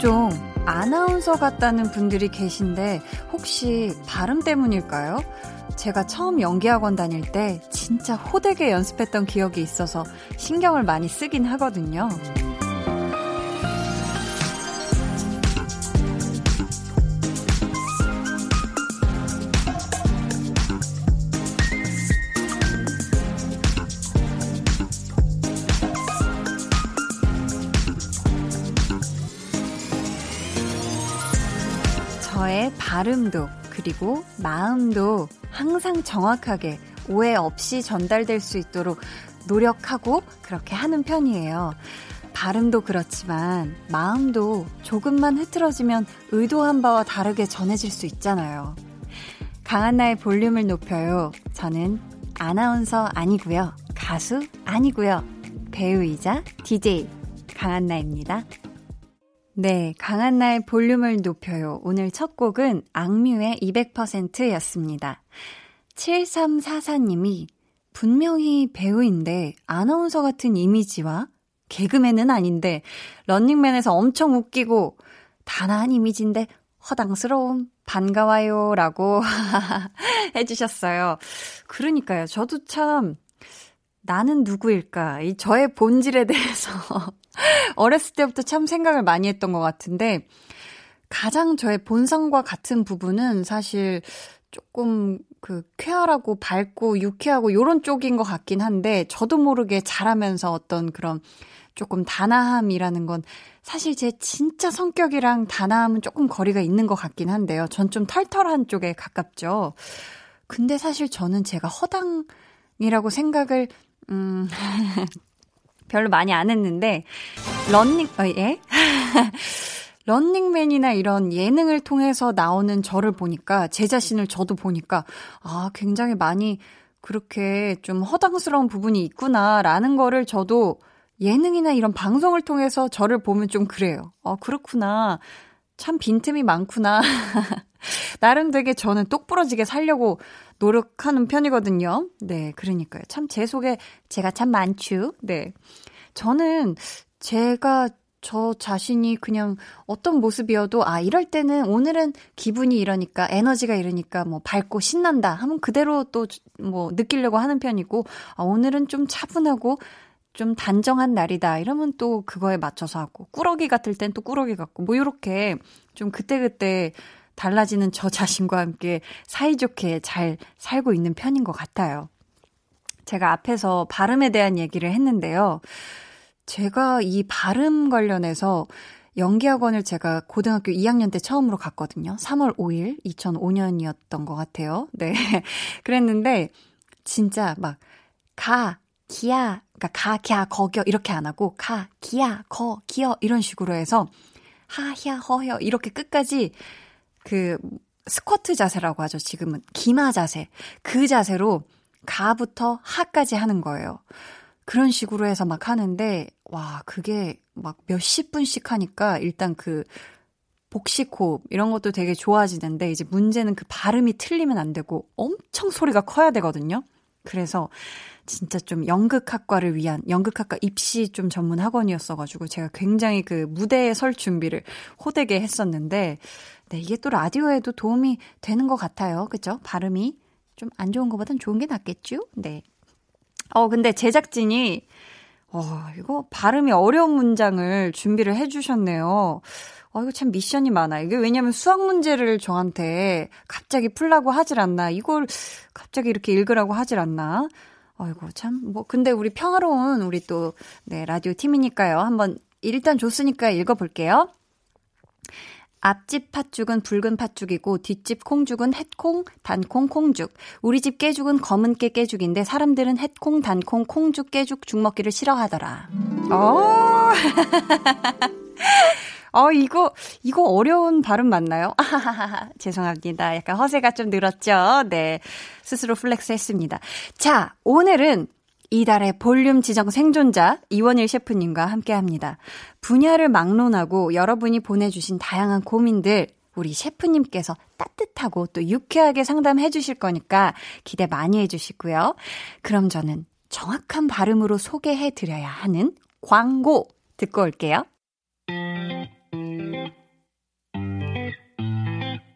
종종 아나운서 같다는 분들이 계신데 혹시 발음 때문일까요? 제가 처음 연기학원 다닐 때 진짜 호되게 연습했던 기억이 있어서 신경을 많이 쓰긴 하거든요. 발음도 그리고 마음도 항상 정확하게 오해 없이 전달될 수 있도록 노력하고 그렇게 하는 편이에요. 발음도 그렇지만 마음도 조금만 흐트러지면 의도한 바와 다르게 전해질 수 있잖아요. 강한나의 볼륨을 높여요. 저는 아나운서 아니고요. 가수 아니고요. 배우이자 DJ 강한나입니다. 네, 강한 나의 볼륨을 높여요. 오늘 첫 곡은 악뮤의 200%였습니다. 7344님이 분명히 배우인데 아나운서 같은 이미지와 개그맨은 아닌데 런닝맨에서 엄청 웃기고 단아한 이미지인데 허당스러움 반가워요 라고 해주셨어요. 그러니까요. 저도 참 나는 누구일까? 이 저의 본질에 대해서 어렸을 때부터 참 생각을 많이 했던 것 같은데 가장 저의 본성과 같은 부분은 사실 조금 그 쾌활하고 밝고 유쾌하고 요런 쪽인 것 같긴 한데 저도 모르게 자라면서 어떤 그런 조금 단아함이라는 건 사실 제 진짜 성격이랑 단아함은 조금 거리가 있는 것 같긴 한데요. 전 좀 털털한 쪽에 가깝죠. 근데 사실 저는 제가 허당이라고 생각을 음 별로 많이 안 했는데 런닝 어 예? 런닝맨이나 이런 예능을 통해서 나오는 저를 보니까 제 자신을 저도 보니까 아 굉장히 많이 그렇게 좀 허당스러운 부분이 있구나라는 거를 저도 예능이나 이런 방송을 통해서 저를 보면 좀 그래요. 어 그렇구나. 참 빈틈이 많구나. 나름 되게 저는 똑부러지게 살려고 노력하는 편이거든요. 네, 그러니까요. 참 제 속에 제가 참 많죠. 네. 저는 제가 저 자신이 그냥 어떤 모습이어도 아 이럴 때는 오늘은 기분이 이러니까 에너지가 이러니까 뭐 밝고 신난다 하면 그대로 또 뭐 느끼려고 하는 편이고 아 오늘은 좀 차분하고 좀 단정한 날이다 이러면 또 그거에 맞춰서 하고 꾸러기 같을 땐 또 꾸러기 같고 뭐 요렇게 좀 그때그때 달라지는 저 자신과 함께 사이좋게 잘 살고 있는 편인 것 같아요. 제가 앞에서 발음에 대한 얘기를 했는데요. 제가 이 발음 관련해서 연기학원을 제가 고등학교 2학년 때 처음으로 갔거든요. 3월 5일, 2005년이었던 것 같아요. 네. 그랬는데, 진짜 막, 가, 기야, 그니까 가, 기야, 거겨, 이렇게 안 하고, 가, 기야, 거, 기어, 이런 식으로 해서, 하, 야, 허, 혀, 이렇게 끝까지, 그, 스쿼트 자세라고 하죠, 지금은. 기마 자세. 그 자세로, 가부터 하까지 하는 거예요. 그런 식으로 해서 막 하는데, 와, 그게 막 몇십 분씩 하니까 일단 그 복식 호흡 이런 것도 되게 좋아지는데 이제 문제는 그 발음이 틀리면 안 되고 엄청 소리가 커야 되거든요. 그래서 진짜 좀 연극학과를 위한 연극학과 입시 좀 전문 학원이었어가지고 제가 굉장히 그 무대에 설 준비를 호되게 했었는데 네, 이게 또 라디오에도 도움이 되는 것 같아요. 그죠? 발음이 좀 안 좋은 것보단 좋은 게 낫겠죠? 네. 어, 근데 제작진이, 어, 이거 발음이 어려운 문장을 준비를 해주셨네요. 어, 이거 참 미션이 많아. 이게 왜냐면 수학 문제를 저한테 갑자기 풀라고 하질 않나. 이걸 갑자기 이렇게 읽으라고 하질 않나. 아이고, 참, 뭐, 근데 우리 평화로운 우리 또, 네, 라디오 팀이니까요. 한번 일단 줬으니까 읽어볼게요. 앞집 팥죽은 붉은 팥죽이고 뒷집 콩죽은 햇콩, 단콩, 콩죽. 우리 집 깨죽은 검은 깨 깨죽인데 사람들은 햇콩, 단콩, 콩죽, 깨죽, 죽 먹기를 싫어하더라. 어. 어, 이거, 이거 어려운 발음 맞나요? 아하하하, 죄송합니다. 약간 허세가 좀 늘었죠? 네. 스스로 flex 했습니다. 자, 오늘은 이달의 볼륨 지정 생존자 이원일 셰프님과 함께 합니다. 분야를 막론하고 여러분이 보내주신 다양한 고민들 우리 셰프님께서 따뜻하고 또 유쾌하게 상담해 주실 거니까 기대 많이 해 주시고요. 그럼 저는 정확한 발음으로 소개해 드려야 하는 광고 듣고 올게요.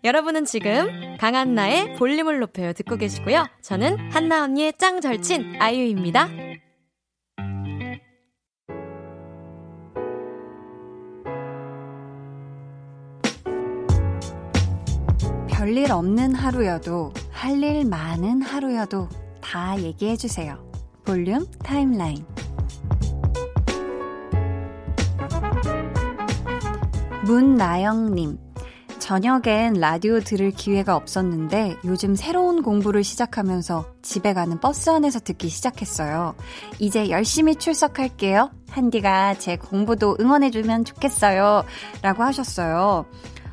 여러분은 지금 강한나의 볼륨을 높여요 듣고 계시고요. 저는 한나 언니의 짱 절친 아이유입니다. 별일 없는 하루여도 할 일 많은 하루여도 다 얘기해 주세요. 볼륨 타임라인. 문나영님. 저녁엔 라디오 들을 기회가 없었는데 요즘 새로운 공부를 시작하면서 집에 가는 버스 안에서 듣기 시작했어요. 이제 열심히 출석할게요. 한디가 제 공부도 응원해주면 좋겠어요. 라고 하셨어요.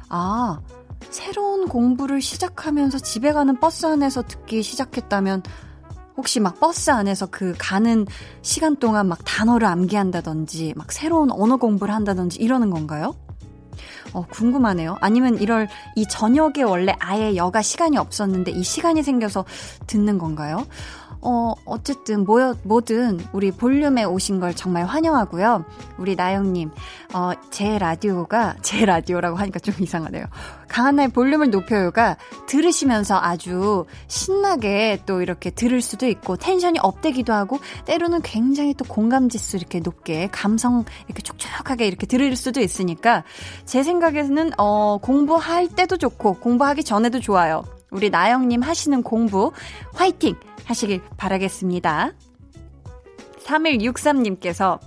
아, 새로운 공부를 시작하면서 집에 가는 버스 안에서 듣기 시작했다면 혹시 막 버스 안에서 그 가는 시간 동안 막 단어를 암기한다든지 막 새로운 언어 공부를 한다든지 이러는 건가요? 어, 궁금하네요. 아니면 이럴 이 저녁에 원래 아예 여가 시간이 없었는데 이 시간이 생겨서 듣는 건가요? 어, 어쨌든, 뭐, 뭐든 우리 볼륨에 오신 걸 정말 환영하고요. 우리 나영님, 어, 제 라디오가, 제 라디오라고 하니까 좀 이상하네요. 강한나의 볼륨을 높여요가 들으시면서 아주 신나게 또 이렇게 들을 수도 있고 텐션이 업되기도 하고 때로는 굉장히 또 공감 지수 이렇게 높게 감성 이렇게 촉촉하게 이렇게 들을 수도 있으니까 제 생각에는 어, 공부할 때도 좋고 공부하기 전에도 좋아요. 우리 나영님 하시는 공부 화이팅! 하시길 바라겠습니다. 3163님께서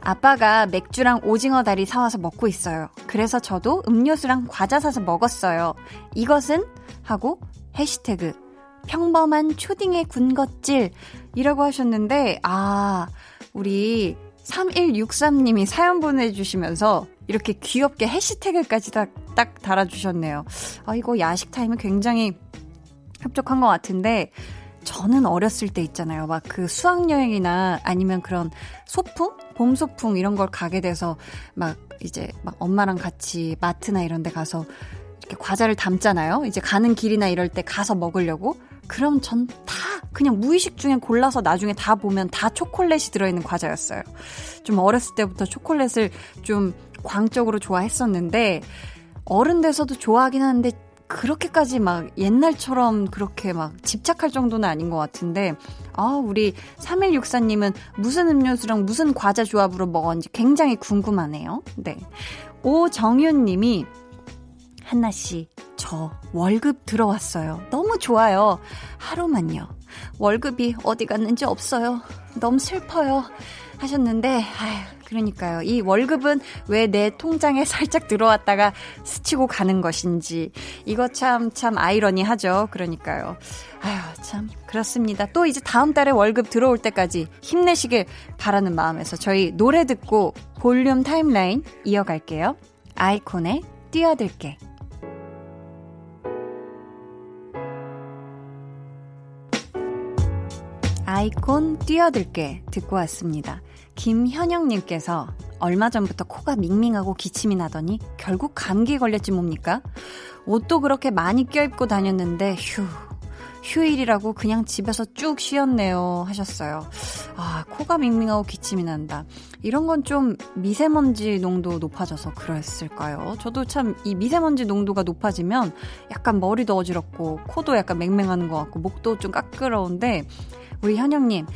아빠가 맥주랑 오징어 다리 사와서 먹고 있어요. 그래서 저도 음료수랑 과자 사서 먹었어요. 이것은? 하고 해시태그 평범한 초딩의 군것질 이라고 하셨는데 아 우리 3163님이 사연 보내주시면서 이렇게 귀엽게 해시태그까지 딱, 딱 달아주셨네요. 아, 이거 야식 타임은 굉장히 협족한 것 같은데, 저는 어렸을 때 있잖아요. 막 그 수학여행이나 아니면 그런 소풍? 봄 소풍 이런 걸 가게 돼서 막 이제 막 엄마랑 같이 마트나 이런 데 가서 이렇게 과자를 담잖아요. 이제 가는 길이나 이럴 때 가서 먹으려고. 그럼 전 다 그냥 무의식 중에 골라서 나중에 다 보면 다 초콜릿이 들어있는 과자였어요. 좀 어렸을 때부터 초콜릿을 좀 광적으로 좋아했었는데 어른 돼서도 좋아하긴 하는데 그렇게까지 막 옛날처럼 그렇게 막 집착할 정도는 아닌 것 같은데, 아, 우리 3164님은 무슨 음료수랑 무슨 과자 조합으로 먹었는지 굉장히 궁금하네요. 네. 오정윤 님이, 한나씨, 저 월급 들어왔어요. 너무 좋아요. 하루만요. 월급이 어디 갔는지 없어요. 너무 슬퍼요. 하셨는데, 아휴, 그러니까요. 이 월급은 왜 내 통장에 살짝 들어왔다가 스치고 가는 것인지. 이거 참, 참 아이러니하죠. 그러니까요. 아휴, 참. 그렇습니다. 또 이제 다음 달에 월급 들어올 때까지 힘내시길 바라는 마음에서 저희 노래 듣고 볼륨 타임라인 이어갈게요. 아이콘의 뛰어들게. 아이콘 뛰어들게 듣고 왔습니다. 김현영님께서 얼마 전부터 코가 밍밍하고 기침이 나더니 결국 감기 걸렸지 뭡니까? 옷도 그렇게 많이 껴입고 다녔는데 휴 휴일이라고 그냥 집에서 쭉 쉬었네요 하셨어요. 아 코가 밍밍하고 기침이 난다. 이런 건 좀 미세먼지 농도 높아져서 그랬을까요? 저도 참 이 미세먼지 농도가 높아지면 약간 머리도 어지럽고 코도 약간 맹맹하는 것 같고 목도 좀 까끄러운데 우리 현영님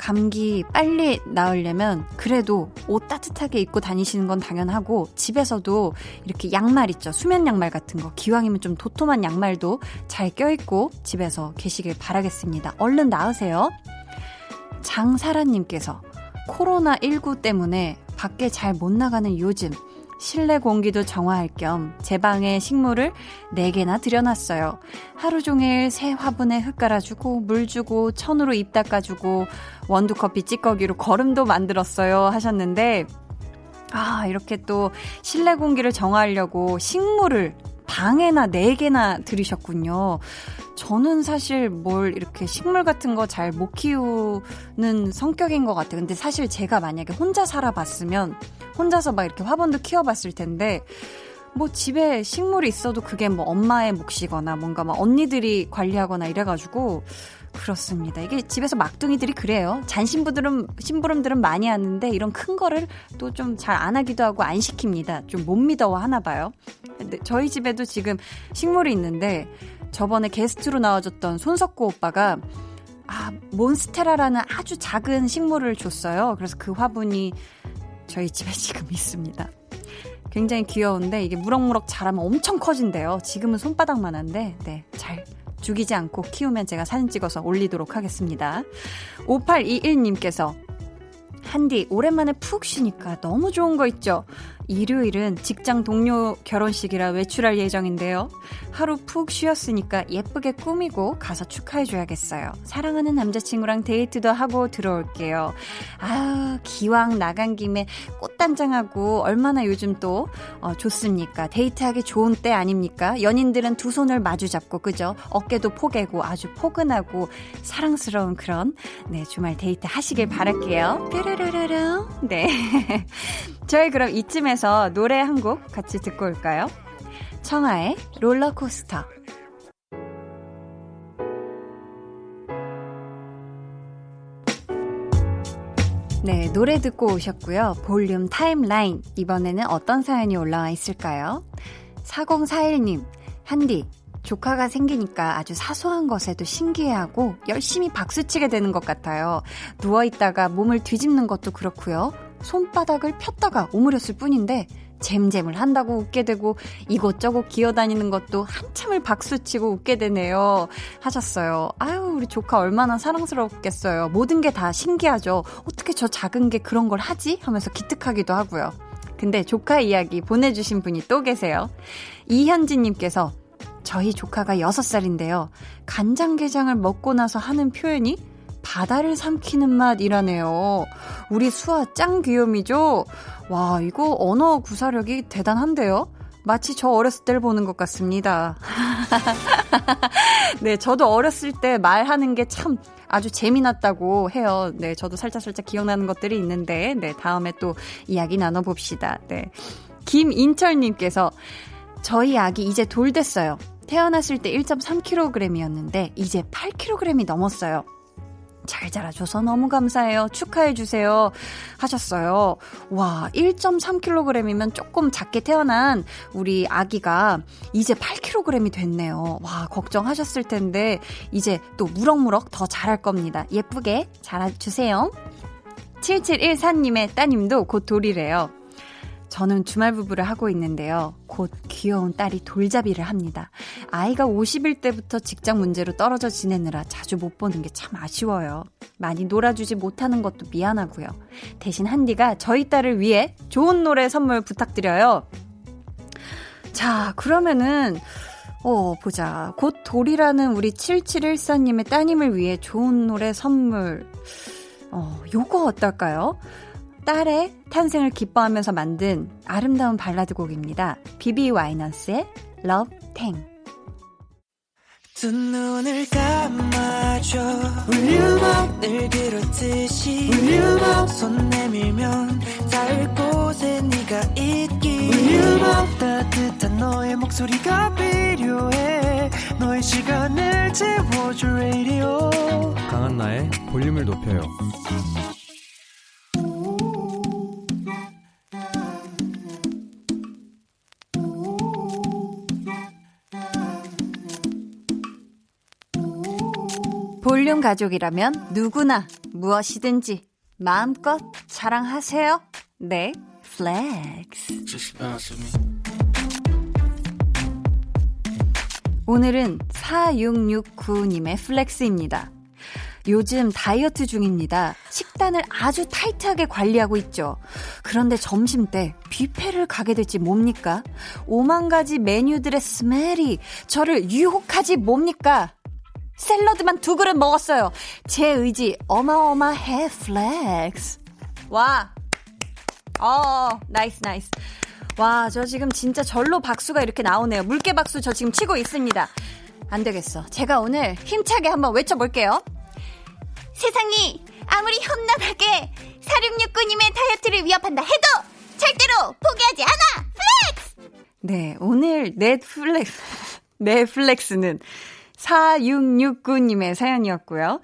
감기 빨리 나으려면 그래도 옷 따뜻하게 입고 다니시는 건 당연하고 집에서도 이렇게 양말 있죠. 수면 양말 같은 거. 기왕이면 좀 도톰한 양말도 잘 껴입고 집에서 계시길 바라겠습니다. 얼른 나으세요. 장사라님께서 코로나19 때문에 밖에 잘 못 나가는 요즘 실내 공기도 정화할 겸 제 방에 식물을 4개나 들여놨어요. 하루 종일 새 화분에 흙 깔아주고 물 주고 천으로 입 닦아주고 원두커피 찌꺼기로 거름도 만들었어요 하셨는데 아 이렇게 또 실내 공기를 정화하려고 식물을 방에나 4개나 들이셨군요. 저는 사실 뭘 이렇게 식물 같은 거 잘 못 키우는 성격인 것 같아요. 근데 사실 제가 만약에 혼자 살아봤으면 혼자서 막 이렇게 화분도 키워봤을 텐데 뭐 집에 식물이 있어도 그게 뭐 엄마의 몫이거나 뭔가 막 언니들이 관리하거나 이래가지고 그렇습니다. 이게 집에서 막둥이들이 그래요. 잔신부들은 심부름들은 많이 하는데 이런 큰 거를 또 좀 잘 안 하기도 하고 안 시킵니다. 좀 못 믿어워 하나 봐요. 근데 저희 집에도 지금 식물이 있는데 저번에 게스트로 나와줬던 손석구 오빠가 아, 몬스테라라는 아주 작은 식물을 줬어요. 그래서 그 화분이 저희 집에 지금 있습니다. 굉장히 귀여운데 이게 무럭무럭 자라면 엄청 커진대요. 지금은 손바닥만 한데, 네, 잘 죽이지 않고 키우면 제가 사진 찍어서 올리도록 하겠습니다. 5821님께서 한디, 오랜만에 푹 쉬니까 너무 좋은 거 있죠? 일요일은 직장 동료 결혼식이라 외출할 예정인데요. 하루 푹 쉬었으니까 예쁘게 꾸미고 가서 축하해줘야겠어요. 사랑하는 남자친구랑 데이트도 하고 들어올게요. 아, 기왕 나간 김에 꽃단장하고 얼마나 요즘 또 어, 좋습니까? 데이트하기 좋은 때 아닙니까? 연인들은 두 손을 마주 잡고 그죠? 어깨도 포개고 아주 포근하고 사랑스러운 그런 네 주말 데이트 하시길 바랄게요. 뾰르르르르. 네. 저희 그럼 이쯤에서 노래 한 곡 같이 듣고 올까요? 청하의 롤러코스터. 네, 노래 듣고 오셨고요. 볼륨 타임라인. 이번에는 어떤 사연이 올라와 있을까요? 4041님, 한디, 조카가 생기니까 아주 사소한 것에도 신기해하고 열심히 박수치게 되는 것 같아요. 누워있다가 몸을 뒤집는 것도 그렇고요. 손바닥을 폈다가 오므렸을 뿐인데 잼잼을 한다고 웃게 되고 이곳저곳 기어다니는 것도 한참을 박수치고 웃게 되네요. 하셨어요. 아유, 우리 조카 얼마나 사랑스럽겠어요. 모든 게 다 신기하죠. 어떻게 저 작은 게 그런 걸 하지? 하면서 기특하기도 하고요. 근데 조카 이야기 보내주신 분이 또 계세요. 이현진님께서 저희 조카가 6살인데요. 간장게장을 먹고 나서 하는 표현이 바다를 삼키는 맛이라네요. 우리 수아 짱 귀요미죠? 와, 이거 언어 구사력이 대단한데요? 마치 저 어렸을 때를 보는 것 같습니다. 네, 저도 어렸을 때 말하는 게 참 아주 재미났다고 해요. 네, 저도 살짝살짝 기억나는 것들이 있는데, 네, 다음에 또 이야기 나눠봅시다. 네. 김인철님께서 저희 아기 이제 돌 됐어요. 태어났을 때 1.3kg이었는데, 이제 8kg이 넘었어요. 잘 자라줘서 너무 감사해요. 축하해주세요. 하셨어요. 와, 1.3kg이면 조금 작게 태어난 우리 아기가 이제 8kg이 됐네요. 와, 걱정하셨을 텐데, 이제 또 무럭무럭 더 자랄 겁니다. 예쁘게 자라주세요. 7714님의 따님도 곧 돌이래요. 저는 주말 부부를 하고 있는데요. 곧 귀여운 딸이 돌잡이를 합니다. 아이가 50일 때부터 직장 문제로 떨어져 지내느라 자주 못 보는 게 참 아쉬워요. 많이 놀아주지 못하는 것도 미안하고요. 대신 한디가 저희 딸을 위해 좋은 노래 선물 부탁드려요. 자, 그러면은, 어, 보자. 곧 돌이라는 우리 7714님의 따님을 위해 좋은 노래 선물. 어, 요거 어떨까요? 딸의 탄생을 기뻐하면서 만든 아름다운 발라드 곡입니다. 비비 와이너스의 Love Tang. 두 눈을 감아줘. Will you love 늘 그렇듯이 Will you love 손 내밀면 닿을 곳에 네가 있기. Will you love 따뜻한 너의 목소리가 필요해. 너의 시간을 채워줘 radio. 강한나의 볼륨을 높여요 볼륨 가족이라면 누구나 무엇이든지 마음껏 자랑하세요. 네, 플렉스. 오늘은 4669님의 flex입니다. 요즘 다이어트 중입니다. 식단을 아주 타이트하게 관리하고 있죠. 그런데 점심 때 뷔페를 가게 됐지 뭡니까? 오만 가지 메뉴들의 smell이 저를 유혹하지 뭡니까? 샐러드만 두 그릇 먹었어요. 제 의지 어마어마해 flex. 와. 어, nice nice. 와, 저 지금 진짜 절로 박수가 이렇게 나오네요. 물개 박수 저 지금 치고 있습니다. 안 되겠어. 제가 오늘 힘차게 한번 외쳐볼게요. 세상이 아무리 험난하게 4669님의 다이어트를 위협한다 해도 절대로 포기하지 않아! Flex! 네, 오늘 넷플렉스, 넷플렉스는 4669님의 사연이었고요.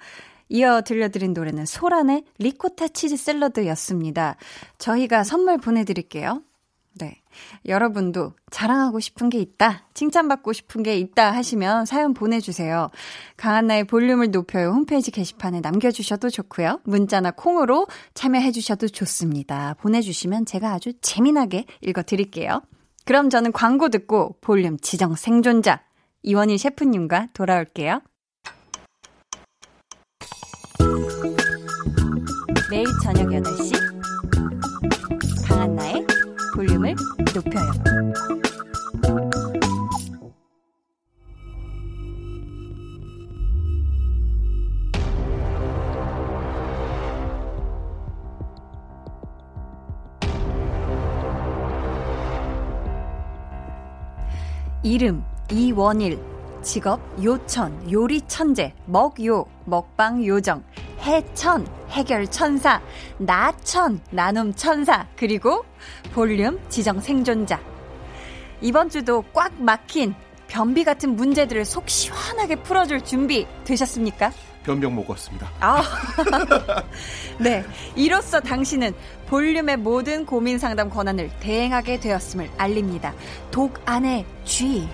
이어 들려드린 노래는 소란의 리코타 치즈 샐러드였습니다. 저희가 선물 보내드릴게요. 네. 여러분도 자랑하고 싶은 게 있다, 칭찬받고 싶은 게 있다 하시면 사연 보내주세요. 강한나의 볼륨을 높여요 홈페이지 게시판에 남겨주셔도 좋고요. 문자나 콩으로 참여해주셔도 좋습니다. 보내주시면 제가 아주 재미나게 읽어드릴게요. 그럼 저는 광고 듣고 볼륨 지정 생존자 이원희 셰프님과 돌아올게요. 매일 저녁 8시 강한나의 볼륨을 높여요. 이름 이원일 직업 요천 요리 천재 먹요 먹방 요정 해천 해결 천사 나천 나눔 천사 그리고 볼륨 지정 생존자 이번 주도 꽉 막힌 변비 같은 문제들을 속 시원하게 풀어줄 준비 되셨습니까? 변병 먹고 왔습니다. 아, 네. 이로써 당신은 볼륨의 모든 고민 상담 권한을 대행하게 되었음을 알립니다. 독 안에 쥐.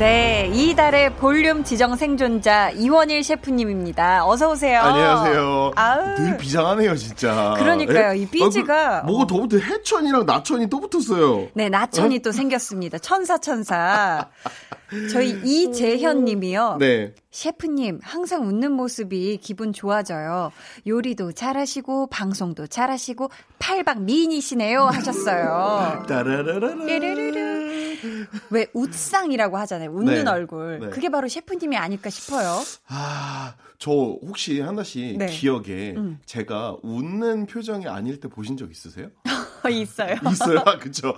네, 이달의 볼륨 지정 생존자 이원일 셰프님입니다. 어서 오세요. 안녕하세요. 아우. 늘 비장하네요, 진짜. 그러니까요, 에? 이 삐지가- 아, 그, 뭐가 더 붙어? 해천이랑 나천이 또 붙었어요. 네, 나천이 또 생겼습니다. 천사 천사. 저희 이재현 님이요. 네. 셰프님, 항상 웃는 모습이 기분 좋아져요. 요리도 잘하시고, 방송도 잘하시고, 팔방 미인이시네요. 하셨어요. 따라라라라. 왜 웃상이라고 하잖아요. 웃는 네. 얼굴. 네. 그게 바로 셰프님이 아닐까 싶어요. 아, 저 혹시 하나 씨 네. 기억에 음. 제가 웃는 표정이 아닐 때 보신 적 있으세요? 있어요. 있어요. 아, 그쵸. 어.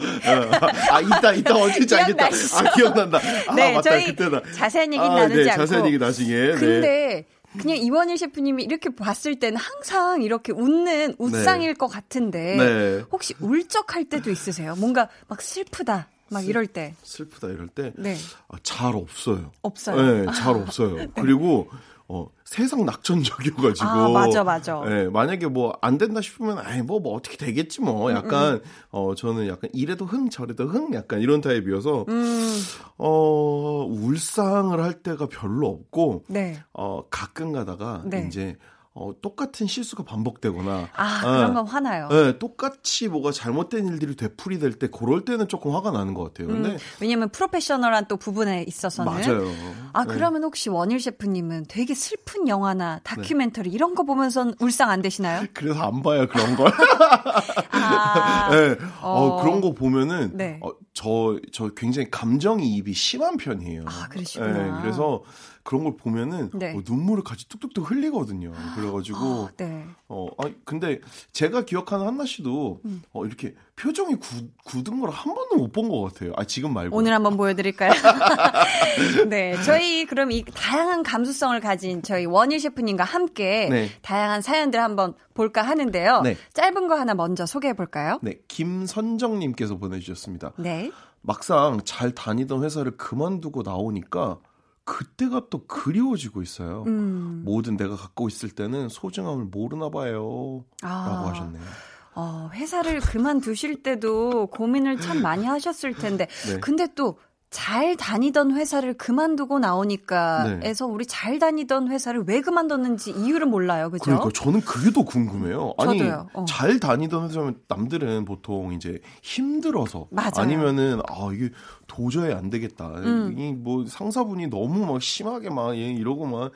아, 있다, 있다. 언제인지 알겠다. 아, 기억난다. 아, 네, 맞다. 저희 그때다. 자세한 얘기 아, 나누지 네, 않고. 자세한 얘기 나중에. 네. 근데 그냥 이원일 셰프님이 이렇게 봤을 때는 항상 이렇게 웃는 웃상일 것 같은데 네. 혹시 울적할 때도 있으세요? 뭔가 막 슬프다 막 이럴 때. 슬프다 이럴 때. 네. 아, 잘 없어요. 없어요. 네, 잘 없어요. 그리고 어, 세상 낙천적이어가지고. 아, 맞아, 맞아. 네, 만약에 뭐 안 된다 싶으면, 아이, 뭐, 뭐 어떻게 되겠지 뭐. 약간, 어, 저는 약간 이래도 흥, 저래도 흥, 약간 이런 타입이어서, 음, 어, 울상을 할 때가 별로 없고, 네. 어, 가끔 가다가, 네. 이제, 어, 똑같은 실수가 반복되거나, 아, 어, 그런 건 화나요. 네, 똑같이 뭐가 잘못된 일들이 되풀이 될 때, 그럴 때는 조금 화가 나는 것 같아요. 근데, 음, 왜냐면 프로페셔널한 또 부분에 있어서는 맞아요. 아, 네. 그러면 혹시 원일 셰프님은 되게 슬픈 영화나 다큐멘터리 이런 거 보면선 울상 안 되시나요? 그래서 안 봐요, 그런 걸. 아, 네. 어, 어. 그런 거 보면은 네. 어, 저, 저 굉장히 감정이입이 심한 편이에요. 아, 그러시구나. 네, 그래서 그런 걸 보면은 네. 어, 눈물을 같이 뚝뚝뚝 흘리거든요. 그래가지고 아, 네. 어, 아, 근데 제가 기억하는 한나 씨도 음. 어, 이렇게 표정이 굳, 굳은 걸 한 번도 못 본 것 같아요. 아, 지금 말고. 오늘 한번 보여드릴까요? 네, 저희 그럼 이 다양한 감수성을 가진 저희 원일 셰프님과 함께 네. 다양한 사연들 한번 볼까 하는데요. 네. 짧은 거 하나 먼저 소개해 볼까요? 네, 김선정님께서 보내주셨습니다. 네. 막상 잘 다니던 회사를 그만두고 나오니까 그때가 또 그리워지고 있어요. 음. 뭐든 내가 갖고 있을 때는 소중함을 모르나 봐요. 아. 라고 하셨네요. 어, 회사를 그만두실 때도 고민을 참 많이 하셨을 텐데. 네. 근데 또 잘 다니던 회사를 그만두고 나오니까 네. 에서 우리 잘 다니던 회사를 왜 그만뒀는지 이유를 몰라요. 그죠? 그러니까 저는 그게 더 궁금해요. 아니. 어. 잘 다니던 회사면 남들은 보통 이제 힘들어서 맞아요. 니면은 아 이게 도저히 안 되겠다. 음. 이뭐 상사분이 너무 막 심하게 막얘 이러고 막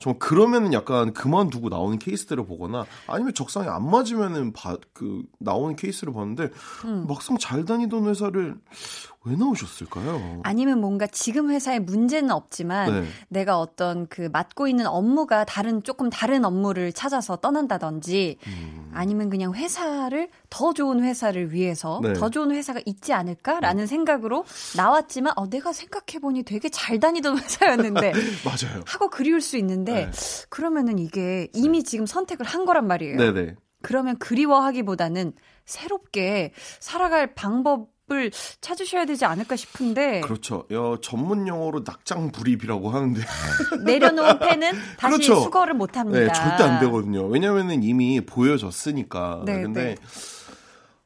좀 그러면은 약간 그만두고 나오는 케이스들을 보거나 아니면 적성에 안 맞으면은 바, 그 나오는 케이스를 봤는데 음. 막상 잘 다니던 회사를 왜 나오셨을까요? 아니면 뭔가 지금 회사에 문제는 없지만 네. 내가 어떤 그 맡고 있는 업무가 다른 조금 다른 업무를 찾아서 떠난다든지 음. 아니면 그냥 회사를 더 좋은 회사를 위해서 네. 더 좋은 회사가 있지 않을까라는 생각으로 나왔지만 어 내가 생각해 보니 되게 잘 다니던 회사였는데 맞아요. 하고 그리울 수 있는데 네. 그러면은 이게 이미 지금 선택을 한 거란 말이에요. 네네. 그러면 그리워하기보다는 새롭게 살아갈 방법 을 찾으셔야 되지 않을까 싶은데 그렇죠. 어, 전문 용어로 낙장 불입이라고 하는데 내려놓은 펜은 다시 그렇죠. 수거를 못 합니다. 네, 절대 안 되거든요. 왜냐면은 이미 보여졌으니까. 네, 근데 네.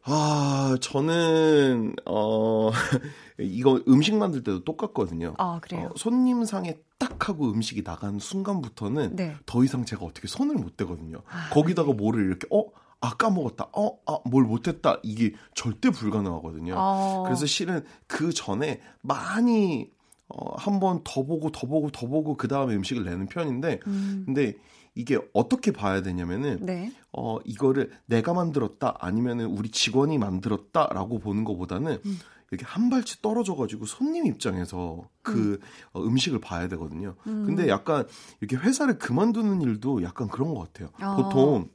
아, 저는 어 이거 음식 만들 때도 똑같거든요. 아, 그래요? 어, 손님 상에 딱 하고 음식이 나간 순간부터는 네. 더 이상 제가 어떻게 손을 못 대거든요. 아, 거기다가 뭐를 이렇게 어, 아 까먹었다. 어, 아, 뭘 못했다. 이게 절대 불가능하거든요. 어. 그래서 실은 그 전에 많이 어, 한 번 더 보고 더 보고 더 보고 그 다음에 음식을 내는 편인데, 음. 근데 이게 어떻게 봐야 되냐면은 네. 어 이거를 내가 만들었다 아니면은 우리 직원이 만들었다라고 보는 것보다는 음. 이렇게 한 발치 떨어져 가지고 손님 입장에서 그 어, 음식을 봐야 되거든요. 음. 근데 약간 이렇게 회사를 그만두는 일도 약간 그런 것 같아요. 어. 보통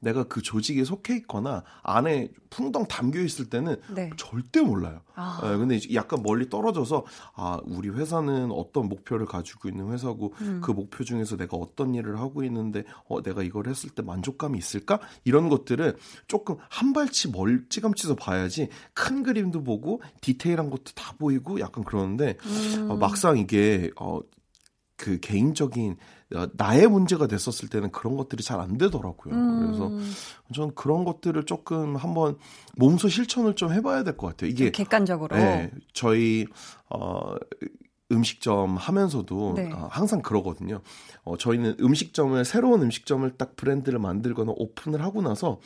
내가 그 조직에 속해 있거나 안에 풍덩 담겨 있을 때는 네. 절대 몰라요. 아. 예, 근데 약간 멀리 떨어져서 아 우리 회사는 어떤 목표를 가지고 있는 회사고 음. 그 목표 중에서 내가 어떤 일을 하고 있는데 어 내가 이걸 했을 때 만족감이 있을까 이런 것들은 조금 한 발치 멀찌감치서 봐야지 큰 그림도 보고 디테일한 것도 다 보이고 약간 그러는데 음. 어, 막상 이게 어 그 개인적인 어, 나의 문제가 됐었을 때는 그런 것들이 잘 안 되더라고요. 그래서 음. 전 그런 것들을 조금 한번 몸소 실천을 좀 해봐야 될 것 같아요. 이게 객관적으로. 네, 저희 어 음식점 하면서도 네. 어, 항상 그러거든요. 어, 저희는 음식점을 새로운 음식점을 딱 브랜드를 만들거나 오픈을 하고 나서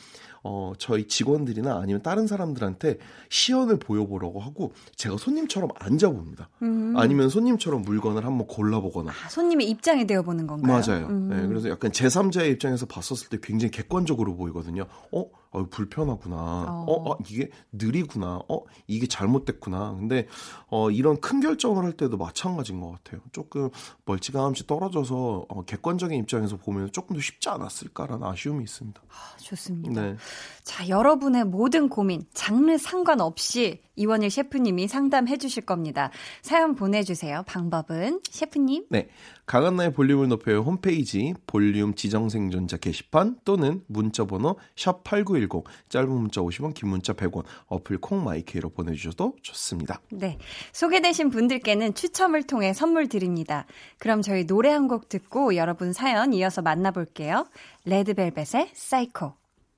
어, 저희 직원들이나 아니면 다른 사람들한테 시연을 보여보려고 하고 제가 손님처럼 앉아봅니다. 음. 아니면 손님처럼 물건을 한번 골라보거나. 아, 손님의 입장이 되어 보는 건가요? 맞아요. 음. 네, 그래서 약간 제3자의 입장에서 봤었을 때 굉장히 객관적으로 보이거든요. 어, 어 불편하구나. 어. 어, 어, 이게 느리구나. 어, 이게 잘못됐구나. 근데 어, 이런 큰 결정을 할 때도 마찬가지인 것 같아요. 조금 멀찌감치 떨어져서 어, 객관적인 입장에서 보면 조금 더 쉽지 않았을까라는 아쉬움이 있습니다. 아, 좋습니다. 네. 자, 여러분의 모든 고민, 장르 상관없이 이원일 셰프님이 상담해 주실 겁니다. 사연 보내주세요. 방법은 셰프님? 네. 강한나의 볼륨을 높여요 홈페이지 볼륨 지정생존자 게시판 또는 문자번호 샵 8910 짧은 문자 50원 긴 문자 100원 어플 콩 마이케이로 보내주셔도 좋습니다. 네. 소개되신 분들께는 추첨을 통해 선물 드립니다. 그럼 저희 노래 한 곡 듣고 여러분 사연 이어서 만나볼게요. 레드벨벳의 사이코.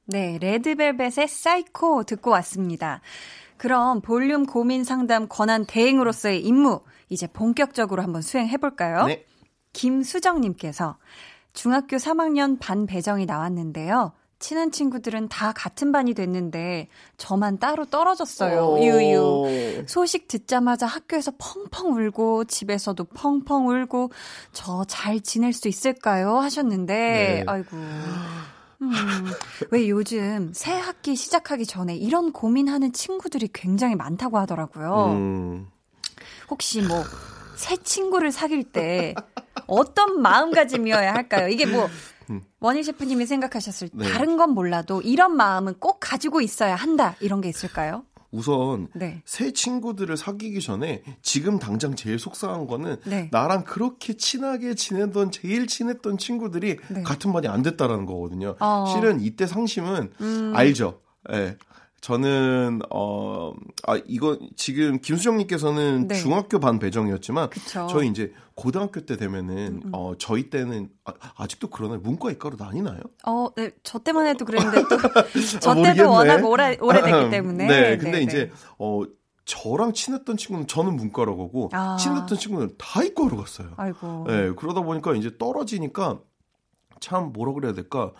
네, 레드벨벳의 사이코 듣고 왔습니다. 그럼 볼륨 고민 상담 권한 대행으로서의 임무 이제 본격적으로 한번 수행해 볼까요? 네. 김수정님께서 중학교 3학년 반 배정이 나왔는데요. 친한 친구들은 다 같은 반이 됐는데 저만 따로 떨어졌어요. 유유. 소식 듣자마자 학교에서 펑펑 울고 집에서도 펑펑 울고 저 잘 지낼 수 있을까요? 하셨는데 네. 아이고. 음, 왜 요즘 새 학기 시작하기 전에 이런 고민하는 친구들이 굉장히 많다고 하더라고요. 음, 혹시 뭐 새 친구를 사귈 때 어떤 마음가짐이어야 할까요? 이게 뭐 원희 셰프님이 생각하셨을 때 네. 다른 건 몰라도 이런 마음은 꼭 가지고 있어야 한다 이런 게 있을까요? 우선 네. 새 친구들을 사귀기 전에 지금 당장 제일 속상한 거는 네. 나랑 그렇게 친하게 지내던 제일 친했던 친구들이 네. 같은 반이 안 됐다라는 거거든요. 어. 실은 이때 상심은 음. 알죠. 예. 저는 어, 아 이거 지금 김수정님께서는 네. 중학교 반 배정이었지만 그쵸. 저희 이제 고등학교 때 되면은 음. 어 저희 때는 아, 직도 그러나요? 문과 이과로 나뉘나요? 어, 네, 저 때만 해도 그랬는데 또 저 아, 때도. 워낙 오래 오래됐기 때문에. 네, 근데 네, 이제 네. 어 저랑 친했던 친구는 저는 문과로 가고 아. 친했던 친구는 다 이과로 갔어요. 아이고. 네, 그러다 보니까 이제 떨어지니까 참 뭐라 그래야 될까?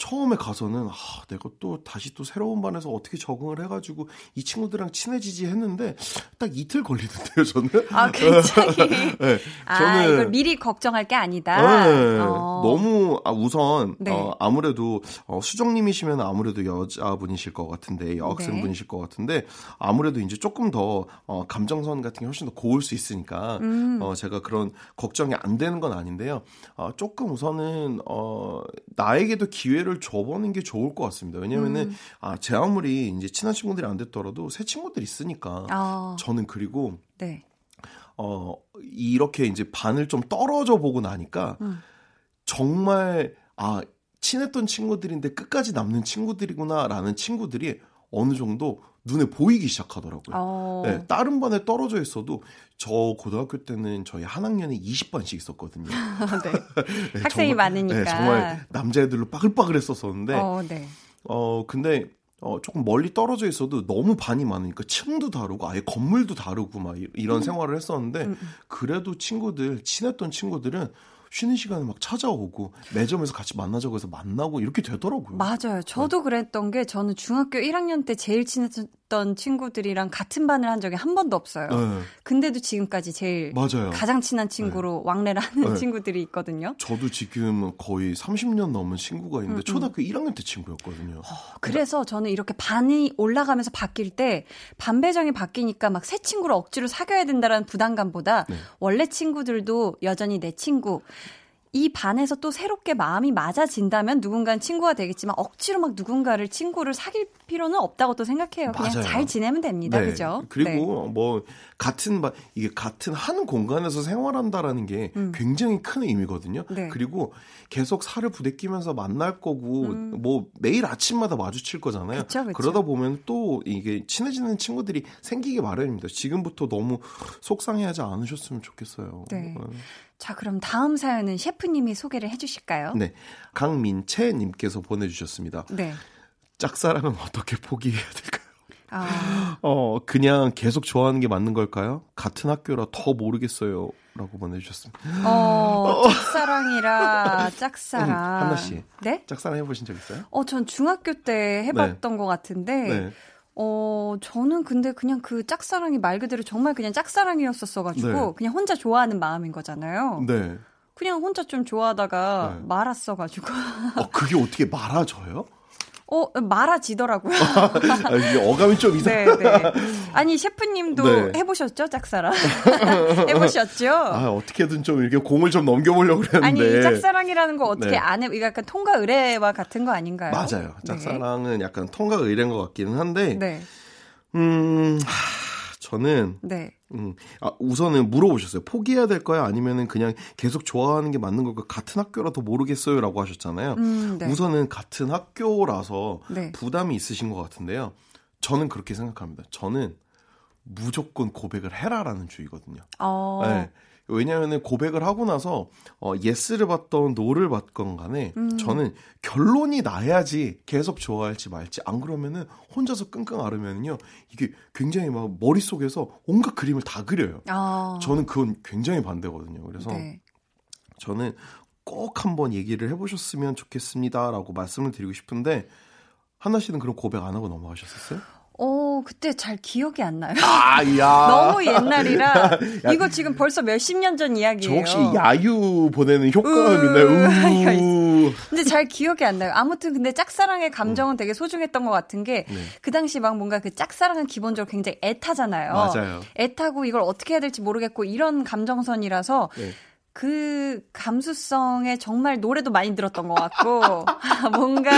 처음에 가서는 아, 내가 또 다시 또 새로운 반에서 어떻게 적응을 해가지고 이 친구들이랑 친해지지 했는데 딱 이틀 걸리던데요, 저는. 아, 굉장히. 네, 아, 이걸 미리 걱정할 게 아니다. 네, 어. 너무 아, 우선 네. 어, 아무래도 어, 수정님이시면 아무래도 여자분이실 것 같은데 여학생분이실 것 같은데 아무래도 이제 조금 더 어, 감정선 같은 게 훨씬 더 고울 수 있으니까 음. 어, 제가 그런 걱정이 안 되는 건 아닌데요. 어, 조금 우선은 어, 나에게도 기회를 기회를 줘보는 게 좋을 것 같습니다. 왜냐면은 음. 아, 제 아무리 이제 친한 친구들이 안 됐더라도 새 친구들 있으니까 아. 저는 그리고 네. 어 이렇게 이제 반을 좀 떨어져 보고 나니까 음. 정말 아 친했던 친구들인데 끝까지 남는 친구들이구나라는 친구들이 어느 정도 눈에 보이기 시작하더라고요. 어. 네, 다른 반에 떨어져 있어도 저 고등학교 때는 저희 한 학년에 20반씩 있었거든요. 네. 네, 학생이 정말, 많으니까. 네, 정말 남자애들로 빠글빠글했었었는데. 어, 네. 어 근데 어, 조금 멀리 떨어져 있어도 너무 반이 많으니까 층도 다르고 아예 건물도 다르고 막 이런 음. 생활을 했었는데 음. 음. 그래도 친구들 친했던 친구들은 쉬는 시간에 막 찾아오고 매점에서 같이 만나자고 해서 만나고 이렇게 되더라고요. 맞아요. 저도 네. 그랬던 게 저는 중학교 1학년 때 제일 친했던 친구들이랑 같은 반을 한 적이 한 번도 없어요. 네. 근데도 지금까지 제일 맞아요. 가장 친한 친구로 네. 왕래를 하는 네. 친구들이 있거든요. 저도 지금 거의 30년 넘은 친구가 있는데 음, 음. 초등학교 1학년 때 친구였거든요. 어, 그래서 저는 이렇게 반이 올라가면서 바뀔 때 반배정이 바뀌니까 막 새 친구를 억지로 사귀어야 된다라는 부담감보다 네. 원래 친구들도 여전히 내 친구 이 반에서 또 새롭게 마음이 맞아진다면 누군가는 친구가 되겠지만 억지로 막 누군가를 친구를 사귈 필요는 없다고 또 생각해요. 그냥 맞아요. 잘 지내면 됩니다. 네. 그죠? 그리고 네. 뭐 같은 이게 같은 한 공간에서 생활한다라는 게 음. 굉장히 큰 의미거든요. 네. 그리고 계속 살을 부대끼면서 만날 거고 음. 뭐 매일 아침마다 마주칠 거잖아요. 그쵸, 그쵸. 그러다 보면 또 이게 친해지는 친구들이 생기기 마련입니다. 지금부터 너무 속상해하지 않으셨으면 좋겠어요. 네. 어. 자, 그럼 다음 사연은 셰프님이 소개를 해주실까요? 네. 강민채님께서 보내주셨습니다. 네. 짝사랑은 어떻게 포기해야 될까요? 아. 어, 그냥 계속 좋아하는 게 맞는 걸까요? 같은 학교라 더 모르겠어요. 라고 보내주셨습니다. 어, 짝사랑이라, 짝사랑. 음, 한나 씨. 네? 짝사랑 해보신 적 있어요? 어, 전 중학교 때 해봤던 네. 것 같은데, 네. 어, 저는 근데 그냥 그 짝사랑이 말 그대로 정말 그냥 짝사랑이었었어가지고, 네. 그냥 혼자 좋아하는 마음인 거잖아요. 네. 그냥 혼자 좀 좋아하다가 네. 말았어가지고. 어, 그게 어떻게 말아져요? 어, 말아지더라고요. 아, 어감이 좀 이상. 네, 네. 아니 셰프님도 네. 해보셨죠, 짝사랑? 해보셨죠? 아, 어떻게든 좀 이렇게 공을 좀 넘겨보려고 그랬는데. 아니 짝사랑이라는 거 어떻게 네. 안 해? 이거 약간 통과 의례와 같은 거 아닌가요? 맞아요. 네. 짝사랑은 약간 통과 의례인 것 같기는 한데. 네. 음, 하, 저는. 네. 음, 아, 우선은 물어보셨어요. 포기해야 될까요? 아니면은 그냥 계속 좋아하는 게 맞는 걸까? 같은 학교라도 모르겠어요. 라고 하셨잖아요. 음, 네. 우선은 같은 학교라서 네. 부담이 있으신 것 같은데요. 저는 그렇게 생각합니다. 저는 무조건 고백을 해라라는 주의거든요. 어. 네. 왜냐하면 고백을 하고 나서 어, yes를 받던 no를 받건 간에 음. 저는 결론이 나야지 계속 좋아할지 말지 안 그러면은 혼자서 끙끙 앓으면요 이게 굉장히 막 머릿속에서 온갖 그림을 다 그려요. 아. 저는 그건 굉장히 반대거든요. 그래서 네. 저는 꼭 한번 얘기를 해보셨으면 좋겠습니다라고 말씀을 드리고 싶은데 하나 씨는 그런 고백 안 하고 넘어가셨었어요? 어, 그때 잘 기억이 안 나요. 아, 야. 너무 옛날이라. 야, 이거 지금 벌써 몇십 년 전 이야기예요. 저 혹시 야유 보내는 효과가 있나요? 근데 잘 기억이 안 나요. 아무튼 근데 짝사랑의 감정은 음. 되게 소중했던 것 같은 게, 네. 그 당시 막 뭔가 그 짝사랑은 기본적으로 굉장히 애타잖아요. 맞아요. 애타고 이걸 어떻게 해야 될지 모르겠고, 이런 감정선이라서, 네. 그 감수성에 정말 노래도 많이 들었던 것 같고 뭔가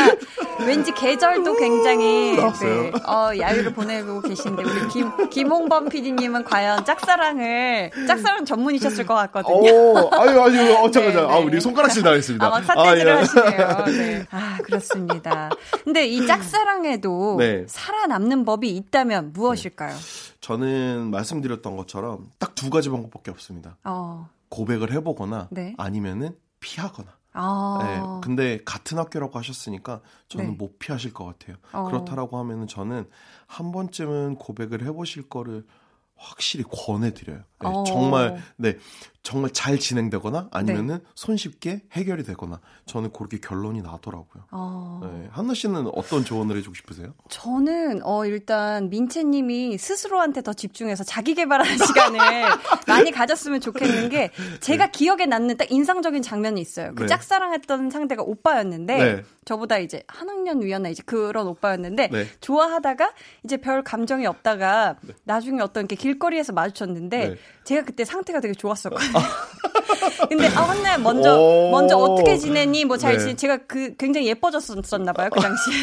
왠지 계절도 굉장히 네, 어, 야유를 보내고 계신데 우리 김 김홍범 PD님은 과연 짝사랑을 짝사랑 전문이셨을 것 같거든요. 오, 아유 아유 어 잠깐 잠깐 네, 아 우리 손가락질 당했습니다. 아, 사태질을 아, 예. 하시네요. 네. 아 그렇습니다. 근데 이 짝사랑에도 네. 살아남는 법이 있다면 무엇일까요? 저는 말씀드렸던 것처럼 딱 두 가지 방법밖에 없습니다. 어. 고백을 해보거나 네. 아니면은 피하거나. 아. 네. 근데 같은 학교라고 하셨으니까 저는 네. 못 피하실 것 같아요. 어. 그렇다라고 하면은 저는 한 번쯤은 고백을 해보실 거를 확실히 권해드려요. 네, 어. 정말 네 정말 잘 진행되거나 아니면은 네. 손쉽게 해결이 되거나 저는 그렇게 결론이 나더라고요. 어. 네, 한나 씨는 어떤 조언을 해주고 싶으세요? 저는 어 일단 민채님이 스스로한테 더 집중해서 자기 개발하는 시간을 많이 가졌으면 좋겠는 게 제가 네. 기억에 남는 딱 인상적인 장면이 있어요. 그 네. 짝사랑했던 상대가 오빠였는데 네. 저보다 이제 한 학년 위였나 이제 그런 오빠였는데 네. 좋아하다가 이제 별 감정이 없다가 나중에 어떤 이렇게 길 길거리에서 마주쳤는데 네. 제가 그때 상태가 되게 좋았었거든요. 근데 아 혼날 먼저 먼저 어떻게 지내니 뭐잘 네. 지내 제가 그 굉장히 예뻐졌었나 봐요 그 당시에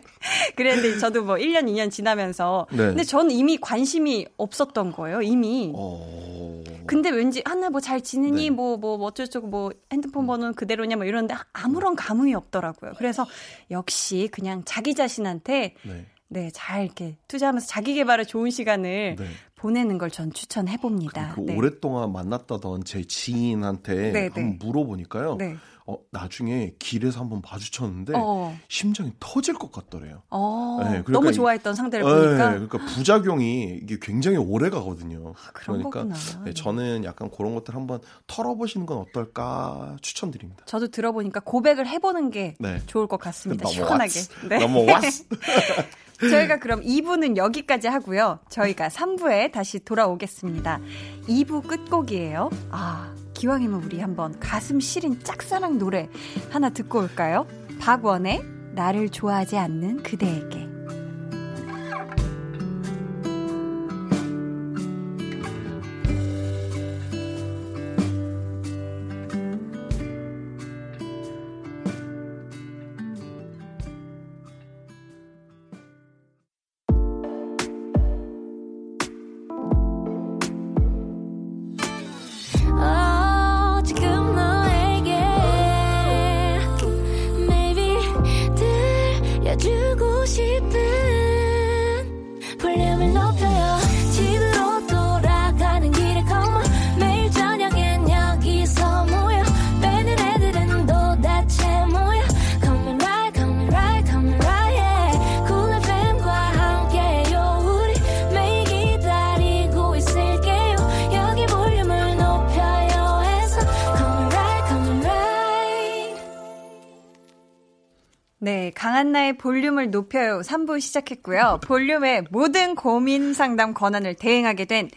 그랬는데 저도 뭐 1년 2년 지나면서 네. 근데 저는 이미 관심이 없었던 거예요 이미 어. 근데 왠지 한날 뭐잘 지내니 네. 뭐 뭐 어쩌고저쩌고 뭐 핸드폰 번호는 그대로냐 뭐 이러는데 아무런 감흥이 없더라고요 그래서 역시 그냥 자기 자신한테 네. 네 잘 이렇게 투자하면서 자기 개발에 좋은 시간을 네. 보내는 걸 전 추천해 봅니다 그 네. 오랫동안 만났다던 제 지인한테 네, 한번 네. 물어보니까요. 네. 어, 나중에 길에서 한번 마주쳤는데 어. 심장이 터질 것 같더래요. 어, 네, 그러니까 너무 이- 좋아했던 상대를 네, 보니까 그러니까 부작용이 이게 굉장히 오래 가거든요. 아, 그러니까. 네, 저는 약간 그런 것들 한번 털어보시는 건 어떨까 추천드립니다. 저도 들어보니까 고백을 해보는 게 네. 좋을 것 같습니다. 시원하게. 왔어. 네. 너무 왔어. 저희가 그럼 2부는 여기까지 하고요. 저희가 3부에 다시 돌아오겠습니다. 2부 끝곡이에요. 아, 기왕이면 우리 한번 가슴 시린 짝사랑 노래 하나 듣고 올까요? 박원의 나를 좋아하지 않는 그대에게. 볼륨을 높여요 3부 시작했고요. 볼륨의 모든 고민 상담 권한을 대행하게 된